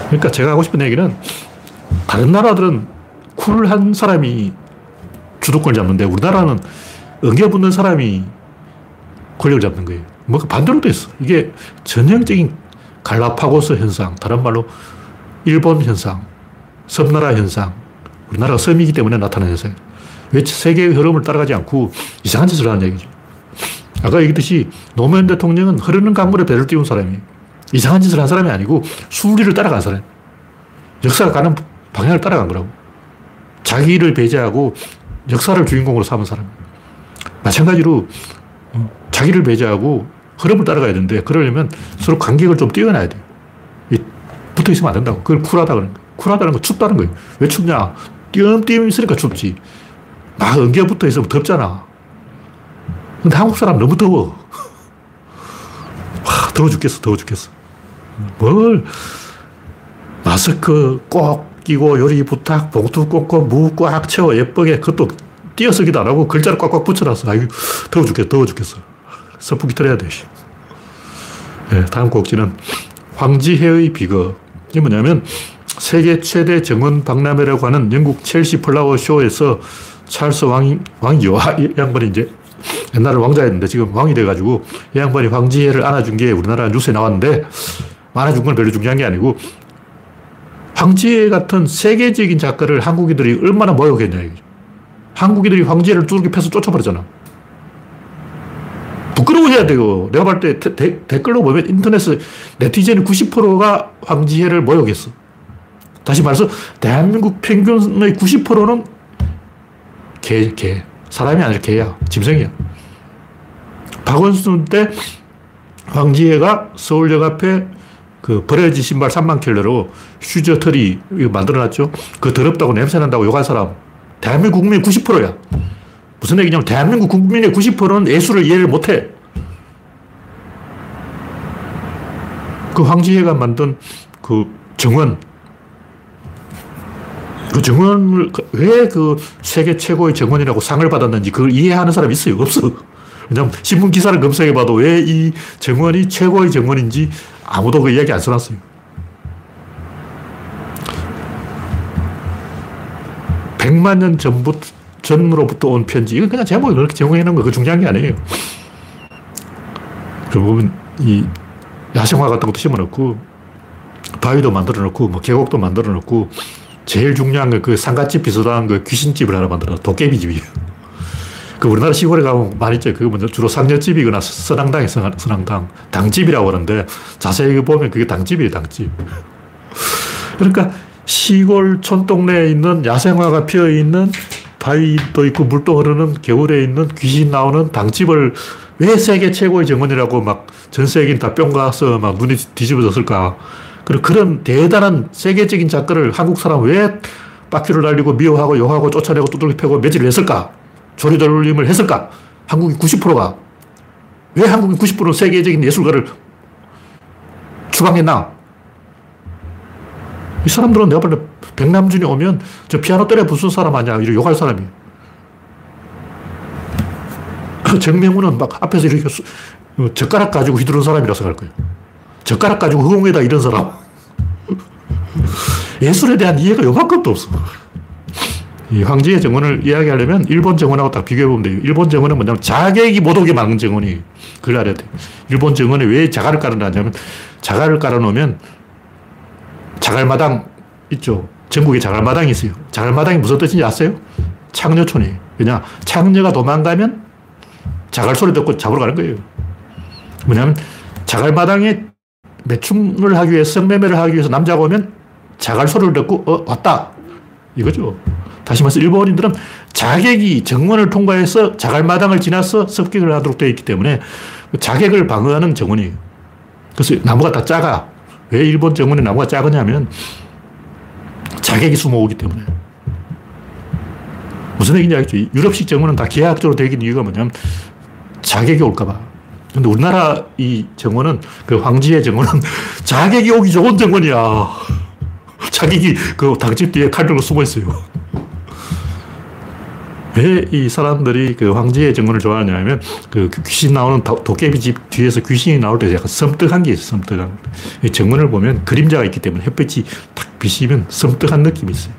그러니까 제가 하고 싶은 얘기는 다른 나라들은 쿨한 사람이 주도권을 잡는데 우리나라는 응겨 붙는 사람이 권력을 잡는 거예요. 뭐 반대로 됐어. 이게 전형적인 갈라파고스 현상, 다른 말로 일본 현상, 섬나라 현상, 우리나라가 섬이기 때문에 나타나는 현상. 왜 세계의 흐름을 따라가지 않고 이상한 짓을 하는 얘기죠. 아까 얘기했듯이 노무현 대통령은 흐르는 강물에 배를 띄운 사람이 이상한 짓을 한 사람이 아니고 순리를 따라간 사람. 역사가 가는 방향을 따라간 거라고. 자기를 배제하고 역사를 주인공으로 삼은 사람. 마찬가지로 어, 자기를 배제하고 흐름을 따라가야 되는데 그러려면 서로 간격을 좀 띄워놔야 돼. 붙어 있으면 안 된다고. 그걸 쿨하다 그러는 거예요. 쿨하다는 건 춥다는 거예요. 왜 춥냐? 띄엄띄엄 있으니까 춥지. 막 엉겨 붙어 있으면 덥잖아. 근데 한국 사람 너무 더워. 와, 더워 죽겠어, 더워 죽겠어. 뭘, 마스크 꼭 끼고 요리 부탁, 봉투 꽂고 무 꽉 채워 예쁘게 그것도 띄어쓰기도 안 하고 글자를 꽉꽉 붙여놨어. 아유, 더워 죽겠어, 더워 죽겠어. 선풍기 틀어야 돼. 네, 다음 곡지는 황지혜의 비거. 이게 뭐냐면 세계 최대 정원 박람회라고 하는 영국 첼시 플라워 쇼에서 찰스 왕, 왕이죠. 아, 이 양반이 이제 옛날에 왕자였는데 지금 왕이 돼가지고 이 양반이 황지혜를 안아준 게 우리나라 뉴스에 나왔는데 안아준 건 별로 중요한 게 아니고 황지혜 같은 세계적인 작가를 한국인들이 얼마나 모욕했냐. 한국인들이 황지혜를 두들겨 패서 쫓아버렸잖아. 부끄러워해야 돼요. 내가 볼 때 댓글로 보면 인터넷에 네티즌 90%가 황지혜를 모욕했어. 다시 말해서 대한민국 평균의 90%는 개, 개. 사람이 아니라 개야. 짐승이야. 박원순 때 황지혜가 서울역 앞에 그 버려진 신발 3만 켤레로 슈저 털이 만들어놨죠. 그 더럽다고 냄새난다고 욕한 사람. 대한민국 국민 90%야. 무슨 얘기냐면 대한민국 국민의 90%는 예술을 이해를 못해. 그 황지혜가 만든 그 정원, 그 정원을, 그 왜그 그 세계 최고의 정원이라고 상을 받았는지 그걸 이해하는 사람이 있어요? 없어. 왜냐면 신문 기사를 검색해 봐도 왜 이 정원이 최고의 정원인지 아무도 그 이야기 안 써놨어요. 100만 년 전부터, 전으로부터 온 편지. 이건 그냥 제목을 그렇게 제공해 놓은 거, 그 중요한 게 아니에요. 그 부분, 이 야생화 같은 것도 심어 놓고, 바위도 만들어 놓고, 뭐 계곡도 만들어 놓고, 제일 중요한 건 그 상갓집 비슷한 그 귀신집을 하나 만들어 도깨비집이에요. 그 우리나라 시골에 가면 많이 있죠. 그거 먼저 주로 상녀집이거나 선앙당이 선앙당. 당집이라고 하는데 자세히 보면 그게 당집이에요, 당집. 그러니까 시골 촌동네에 있는 야생화가 피어 있는 바위도 있고 물도 흐르는 겨울에 있는 귀신 나오는 당집을 왜 세계 최고의 정원이라고 막 전 세계인 다 뿅 가서 막 눈이 뒤집어졌을까. 그리고 그런 대단한 세계적인 작가를 한국 사람 왜 바퀴를 날리고 미워하고 욕하고 쫓아내고 두들겨 패고 매질을 했을까? 조리돌림을 했을까? 한국인 90%가. 왜 한국인 90%는 세계적인 예술가를 추방했나? 이 사람들은 내가 볼 때 백남준이 오면 저 피아노 때려 부순 사람 아니야. 이렇게 욕할 사람이에요. 정명훈은 막 앞에서 이렇게 어, 젓가락 가지고 휘두른 사람이라서 갈 거예요. 젓가락 가지고 허공에다 이런 사람. 예술에 대한 이해가 요만큼도 없어. 이 황제의 정원을 이야기하려면 일본 정원하고 딱 비교해보면 돼요. 일본 정원은 뭐냐면 자객이 못 오게 막는 정원이. 그걸 알아야 돼. 일본 정원에 왜 자갈을 깔아놨냐면 자갈을 깔아놓으면 자갈마당 있죠. 전국에 자갈마당이 있어요. 자갈마당이 무슨 뜻인지 아세요? 창녀촌이에요. 왜냐? 창녀가 도망가면 자갈 소리 듣고 잡으러 가는 거예요. 뭐냐면 자갈마당에 매춘을 하기 위해서 성매매를 하기 위해서 남자가 오면 자갈 소리를 듣고 어 왔다 이거죠. 다시 말해서 일본인들은 자객이 정원을 통과해서 자갈마당을 지나서 습격을 하도록 되어 있기 때문에 자객을 방어하는 정원이에요. 그래서 나무가 다 작아. 왜 일본 정원에 나무가 작으냐면 자객이 숨어오기 때문에. 무슨 얘기인지 알겠죠? 유럽식 정원은 다 기하학적으로 되긴 이유가 뭐냐면 자객이 올까봐. 근데 우리나라 이 정원은 그 황지의 정원은 자객이 오기 좋은 정원이야. 자객이 그 당집 뒤에 칼 들고 숨어 있어요. 왜 이 사람들이 그 황제의 정원을 좋아하냐면 그 귀신 나오는 도깨비 집 뒤에서 귀신이 나올 때 약간 섬뜩한 게 있어요. 섬뜩한. 정원을 보면 그림자가 있기 때문에 햇빛이 탁 비시면 섬뜩한 느낌이 있어요.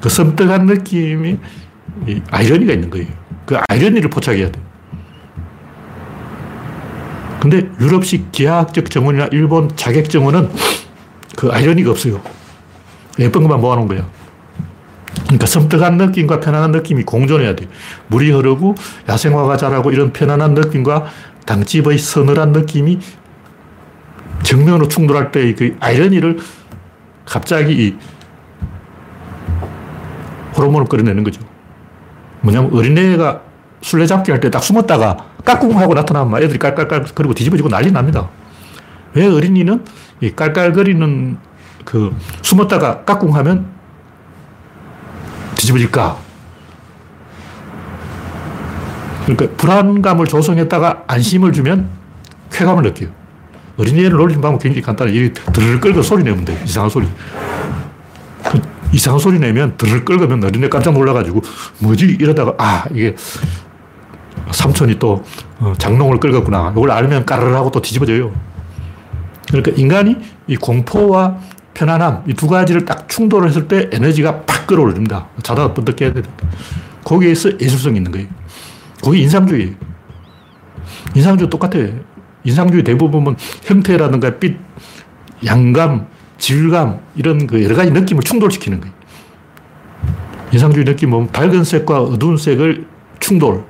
그 섬뜩한 느낌이 아이러니가 있는 거예요. 그 아이러니를 포착해야 돼. 근데 유럽식 기하학적 정원이나 일본 자객 정원은 그 아이러니가 없어요. 예쁜 것만 모아놓은 거예요. 그러니까 섬뜩한 느낌과 편안한 느낌이 공존해야 돼요. 물이 흐르고 야생화가 자라고 이런 편안한 느낌과 당집의 서늘한 느낌이 정면으로 충돌할 때그 아이러니를 갑자기 이 호르몬을 끌어내는 거죠. 뭐냐면 어린애가 술래잡기 할 때 딱 숨었다가 까꿍 하고 나타나면 애들이 깔깔깔 그리고 뒤집어지고 난리 납니다. 왜 어린이는 이 깔깔거리는 그 숨었다가 까꿍 하면 뒤집어질까? 그러니까 불안감을 조성했다가 안심을 주면 쾌감을 느껴요. 어린이를 놀리는 방법은 굉장히 간단해. 드르르 끌고 소리 내면 돼. 이상한 소리. 이상한 소리 내면 드르르 끌면 어린애 깜짝 놀라가지고 뭐지? 이러다가 아, 이게 삼촌이 또 어, 장롱을 끌었구나. 이걸 알면 까르르 하고 또 뒤집어져요. 그러니까 인간이 이 공포와 편안함, 이 두 가지를 딱 충돌을 했을 때 에너지가 팍 끌어올립니다. 자다가 번뜩 깨야 됩니다. 거기에서 예술성이 있는 거예요. 거기 인상주의. 인상주의 똑같아. 인상주의 대부분은 형태라든가 빛, 양감, 질감, 이런 그 여러 가지 느낌을 충돌시키는 거예요. 인상주의 느낌은 밝은 색과 어두운 색을 충돌.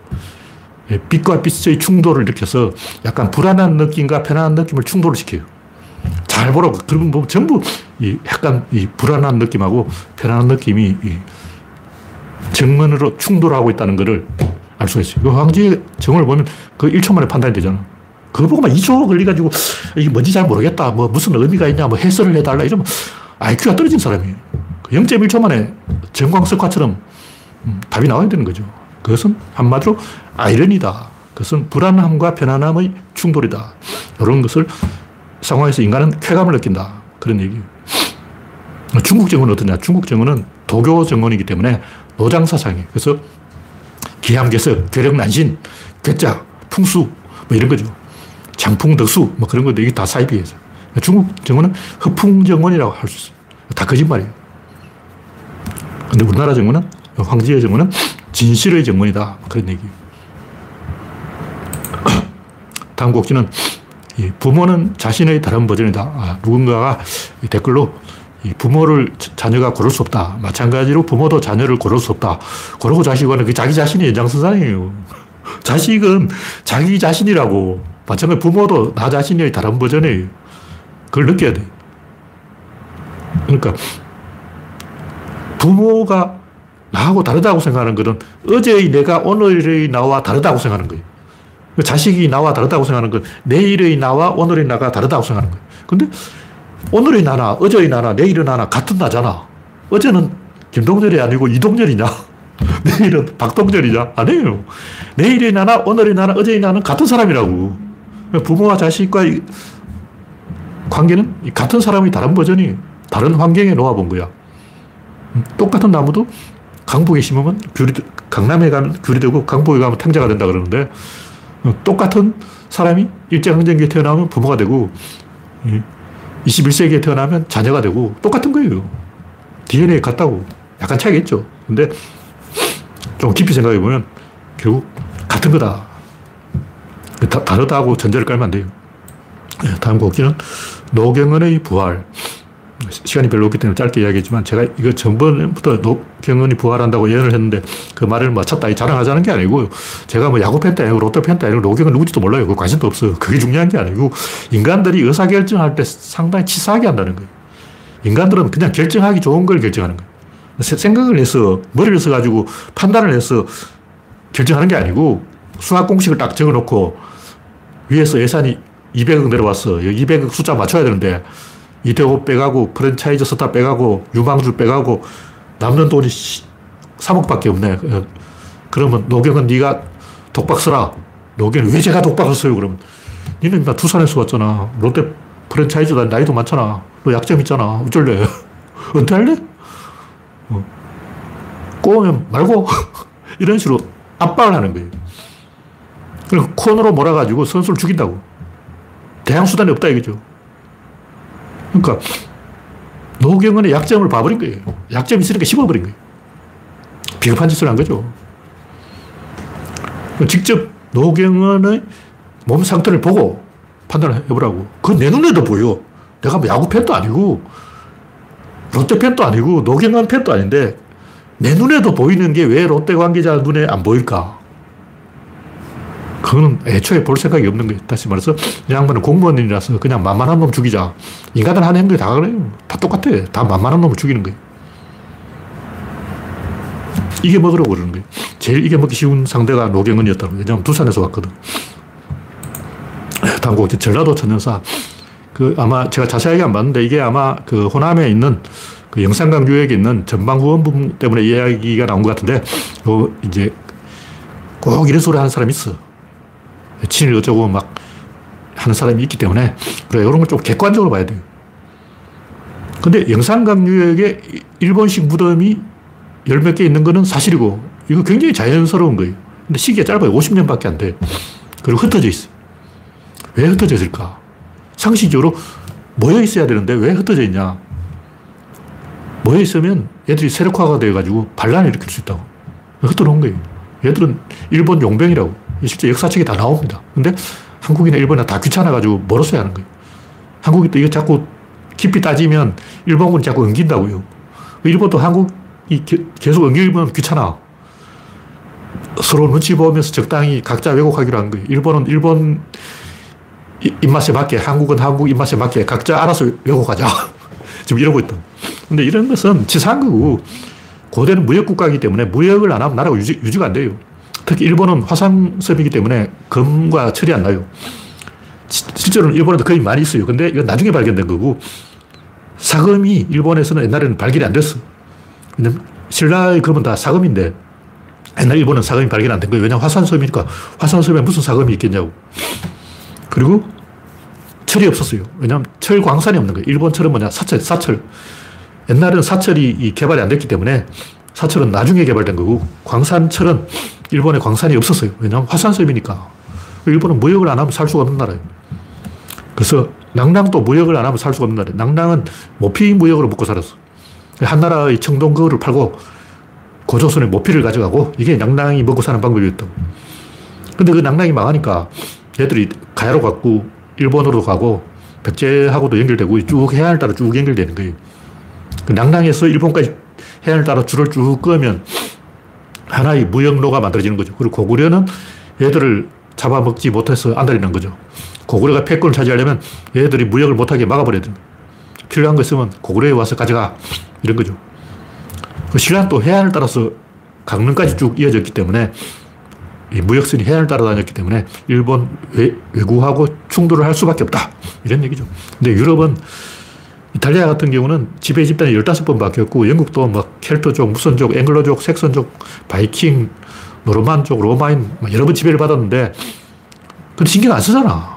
예, 빛과 빛의 충돌을 일으켜서 약간 불안한 느낌과 편안한 느낌을 충돌을 시켜요. 잘 보라고. 그러면 뭐 전부 이 약간 이 불안한 느낌하고 편안한 느낌이 이 정면으로 충돌하고 있다는 것을 알 수가 있어요. 그 황제의 정을 보면 그 1초 만에 판단이 되잖아. 그거 보고 막 2초 걸려가지고 이게 뭔지 잘 모르겠다. 뭐 무슨 의미가 있냐. 뭐 해설을 해달라. 이러면 IQ가 떨어진 사람이에요. 0.1초 그 만에 전광석화처럼 음, 답이 나와야 되는 거죠. 그것은 한마디로 아이러니다. 그것은 불안함과 편안함의 충돌이다. 이런 것을 상황에서 인간은 쾌감을 느낀다. 그런 얘기예요. 중국 정원은 어떠냐? 중국 정원은 도교 정원이기 때문에 노장사상이에요. 그래서 기함개석, 괴력난신, 괴짜, 풍수, 뭐 이런 거죠. 장풍덕수, 뭐 그런 건데 이게 다 사이비에서. 중국 정원은 허풍정원이라고 할 수 있어요. 다 거짓말이에요. 근데 우리나라 정원은, 황제의 정원은 진실의 정원이다. 그런 얘기예요. 다음 곡지는 부모는 자신의 다른 버전이다. 아, 누군가가 댓글로 부모를 자녀가 고를 수 없다. 마찬가지로 부모도 자녀를 고를 수 없다. 고르고 자식은 자기 자신이 연장선상이에요. 자식은 자기 자신이라고. 마찬가지 부모도 나 자신의 다른 버전이에요. 그걸 느껴야 돼. 그러니까 부모가 나하고 다르다고 생각하는 것은 어제의 내가 오늘의 나와 다르다고 생각하는 거예요. 그 자식이 나와 다르다고 생각하는 건 내일의 나와 오늘의 나가 다르다고 생각하는 거예요. 근데 오늘의 나나 어제의 나나 내일의 나나 같은 나잖아. 어제는 김동렬이 아니고 이동렬이냐? 내일은 박동렬이냐? 아니에요. 내일의 나나 오늘의 나나 어제의 나는 같은 사람이라고. 부모와 자식과 관계는 같은 사람이 다른 버전이 다른 환경에 놓아본 거야. 똑같은 나무도 강북에 심으면 귤이, 강남에 가면 귤이 되고 강북에 가면 탕자가 된다 그러는데 똑같은 사람이 일제강점기에 태어나면 부모가 되고 21세기에 태어나면 자녀가 되고 똑같은 거예요. DNA 같다고. 약간 차이가 있죠. 근데 좀 깊이 생각해 보면 결국 같은 거다. 다, 다르다고 전제를 깔면 안 돼요. 네, 다음 곡기는 노경은의 부활. 시간이 별로 없기 때문에 짧게 이야기했지만 제가 이거 전번부터 노경은이 부활한다고 예언을 했는데 그 말을 맞췄다 이 자랑하자는 게 아니고 제가 뭐 야구 팬도 아니고 롯데 팬도 아니고 노경은 누구지도 몰라요. 그 관심도 없어요. 그게 중요한 게 아니고 인간들이 의사결정할 때 상당히 치사하게 한다는 거예요. 인간들은 그냥 결정하기 좋은 걸 결정하는 거예요. 생각을 해서 머리를 써가지고 판단을 해서 결정하는 게 아니고 수학 공식을 딱 적어놓고 위에서 예산이 200억 내려왔어. 200억 숫자 맞춰야 되는데 이대호 빼가고 프랜차이즈 스타 빼가고 유망주 빼가고 남는 돈이 3억밖에 없네. 어, 그러면 노경은 네가 독박 써라. 노경은 왜 제가 독박을 써요? 그러면 니는 나 두산에서 왔잖아. 롯데 프랜차이즈다. 나이도 많잖아. 너 약점 있잖아. 어쩔래? 은퇴할래? 어. 꼬우면 말고 이런 식으로 압박을 하는 거예요. 그리고 코너로 몰아가지고 선수를 죽인다고. 대항 수단이 없다 이거죠. 그러니까 노경은의 약점을 봐버린 거예요. 약점이 있으니까 씹어버린 거예요. 비겁한 짓을 한 거죠. 직접 노경은의 몸 상태를 보고 판단을 해보라고. 그건 내 눈에도 보여. 내가 뭐 야구 팬도 아니고, 롯데 팬도 아니고, 노경환 팬도 아닌데, 내 눈에도 보이는 게 왜 롯데 관계자 눈에 안 보일까? 그거는 애초에 볼 생각이 없는 거예요. 다시 말해서, 이 양반은 공무원이라서 그냥 만만한 놈 죽이자. 인간들 하는 행동이 다 그래요. 다 똑같아. 다 만만한 놈을 죽이는 거예요. 이게 먹으라고 그러는 거예요. 제일 이게 먹기 쉬운 상대가 노경은이었다고. 왜냐면 두산에서 왔거든. 당고 전라도 천연사. 그 아마 제가 자세하게 안 봤는데 이게 아마 그 호남에 있는 그 영산강 유역에 있는 전방후원분 때문에 이야기가 나온 것 같은데, 그 이제 꼭 이런 소리 하는 사람이 있어. 친일 어쩌고 막 하는 사람이 있기 때문에, 그래, 이런 걸 좀 객관적으로 봐야 돼요. 근데 영산강 유역에 일본식 무덤이 열 몇 개 있는 거는 사실이고, 이거 굉장히 자연스러운 거예요. 근데 시기가 짧아요. 50년밖에 안 돼. 그리고 흩어져 있어. 왜 흩어져 있을까? 상식적으로 모여 있어야 되는데 왜 흩어져 있냐? 모여 있으면 애들이 세력화가 돼가지고 반란을 일으킬 수 있다고. 흩어놓은 거예요. 얘들은 일본 용병이라고. 실제 역사책에 다 나옵니다. 근데 한국이나 일본이나 다 귀찮아가지고 멀었어야 하는 거예요. 한국이 또 이거 자꾸 깊이 따지면 일본군이 자꾸 엉긴다고요. 일본도 한국이 계속 엉기면 귀찮아. 서로 눈치 보면서 적당히 각자 왜곡하기로 한 거예요. 일본은 일본 입맛에 맞게, 한국은 한국 입맛에 맞게 각자 알아서 왜곡하자. 지금 이러고 있다. 근데 이런 것은 거고, 고대는 무역국가이기 때문에 무역을 안 하면 나라가 유지, 유지가 안 돼요. 특히 일본은 화산섬이기 때문에 금과 철이 안 나요. 실제로는 일본에도 거의 많이 있어요. 근데 이건 나중에 발견된 거고, 사금이 일본에서는 옛날에는 발견이 안 됐어. 왜냐면 신라의 금은 다 사금인데, 옛날 일본은 사금이 발견 안 된 거예요. 왜냐면 화산섬이니까 화산섬에 무슨 사금이 있겠냐고. 그리고 철이 없었어요. 왜냐하면 철 광산이 없는 거예요. 일본 철은 뭐냐? 사철, 사철. 옛날에는 사철이 개발이 안 됐기 때문에 사철은 나중에 개발된 거고 광산철은 일본에 광산이 없었어요. 왜냐하면 화산섬이니까. 일본은 무역을 안 하면 살 수가 없는 나라예요. 그래서 낭랑도 무역을 안 하면 살 수가 없는 나라예요. 낭랑은 모피 무역으로 먹고 살았어. 한 나라의 청동거를 팔고 고조선의 모피를 가져가고 이게 낭랑이 먹고 사는 방법이었다고. 근데 그 낭랑이 망하니까 얘들이 가야로 갔고 일본으로 가고 백제하고도 연결되고 쭉 해안을 따라 쭉 연결되는 거예요. 그 낭랑에서 일본까지 해안을 따라 줄을 쭉 끄면 하나의 무역로가 만들어지는 거죠. 그리고 고구려는 얘들을 잡아먹지 못해서 안달리는 거죠. 고구려가 패권을 차지하려면 얘들이 무역을 못하게 막아버려야 됩니다. 필요한 거 있으면 고구려에 와서 가져가. 이런 거죠. 그 신라는 또 해안을 따라서 강릉까지 쭉 이어졌기 때문에 무역선이 해안을 따라다녔기 때문에 일본 외, 외구하고 충돌을 할 수밖에 없다. 이런 얘기죠. 근데 유럽은 이탈리아 같은 경우는 지배 집단이 15번 바뀌었고 영국도 막 켈트족, 무선족, 앵글로족, 색선족, 바이킹, 노르만족, 로마인 여러 번 지배를 받았는데 근데 신경 안 쓰잖아.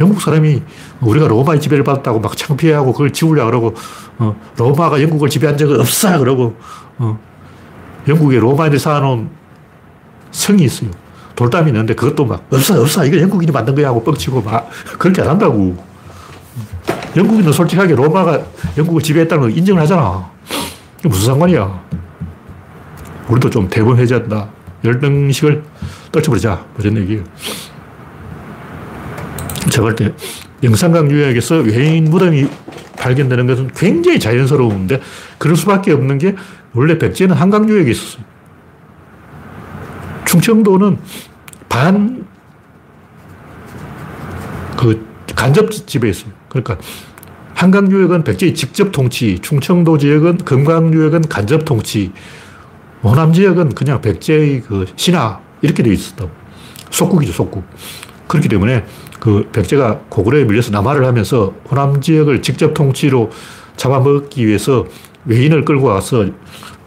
영국 사람이 우리가 로마의 지배를 받았다고 막 창피해하고 그걸 지우려고 그러고 어, 로마가 영국을 지배한 적은 없어 그러고 어, 영국에 로마인들이 쌓아놓은 성이 있어요. 돌담이 있는데 그것도 막 없어 없어 이거 영국인이 만든 거야 하고 뻥치고 막 그렇게 안 한다고. 영국인은 솔직하게 로마가 영국을 지배했다는 걸 인정을 하잖아. 이게 무슨 상관이야. 우리도 좀 대범해졌다. 열등식을 떨쳐버리자. 이런 얘기예요. 제가 볼 때 영산강 유역에서 외인 무덤이 발견되는 것은 굉장히 자연스러운데 그럴 수밖에 없는 게 원래 백제는 한강 유역에 있었어요. 충청도는 반, 그, 간접 지배에 있어요. 그러니까, 한강 유역은 백제의 직접 통치, 충청도 지역은 금강 유역은 간접 통치, 호남 지역은 그냥 백제의 그 신하, 이렇게 되어 있었다고. 속국이죠, 속국. 그렇기 때문에 그 백제가 고구려에 밀려서 남하를 하면서 호남 지역을 직접 통치로 잡아먹기 위해서 외인을 끌고 와서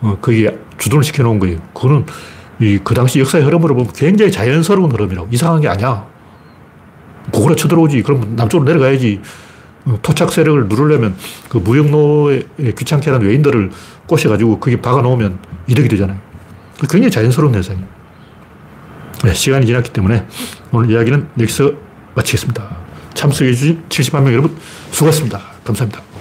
어, 거기에 주둔을 시켜놓은 거예요. 그거는 이, 그 당시 역사의 흐름으로 보면 굉장히 자연스러운 흐름이라고. 이상한 게 아니야. 고구려 쳐들어오지. 그럼 남쪽으로 내려가야지. 어, 토착 세력을 누르려면 그 무역로에 귀찮게 하는 외인들을 꼬셔가지고 거기 박아놓으면 이득이 되잖아요. 굉장히 자연스러운 현상이에요. 네, 시간이 지났기 때문에 오늘 이야기는 여기서 마치겠습니다. 참석해주신 70만 명 여러분 수고하셨습니다. 감사합니다.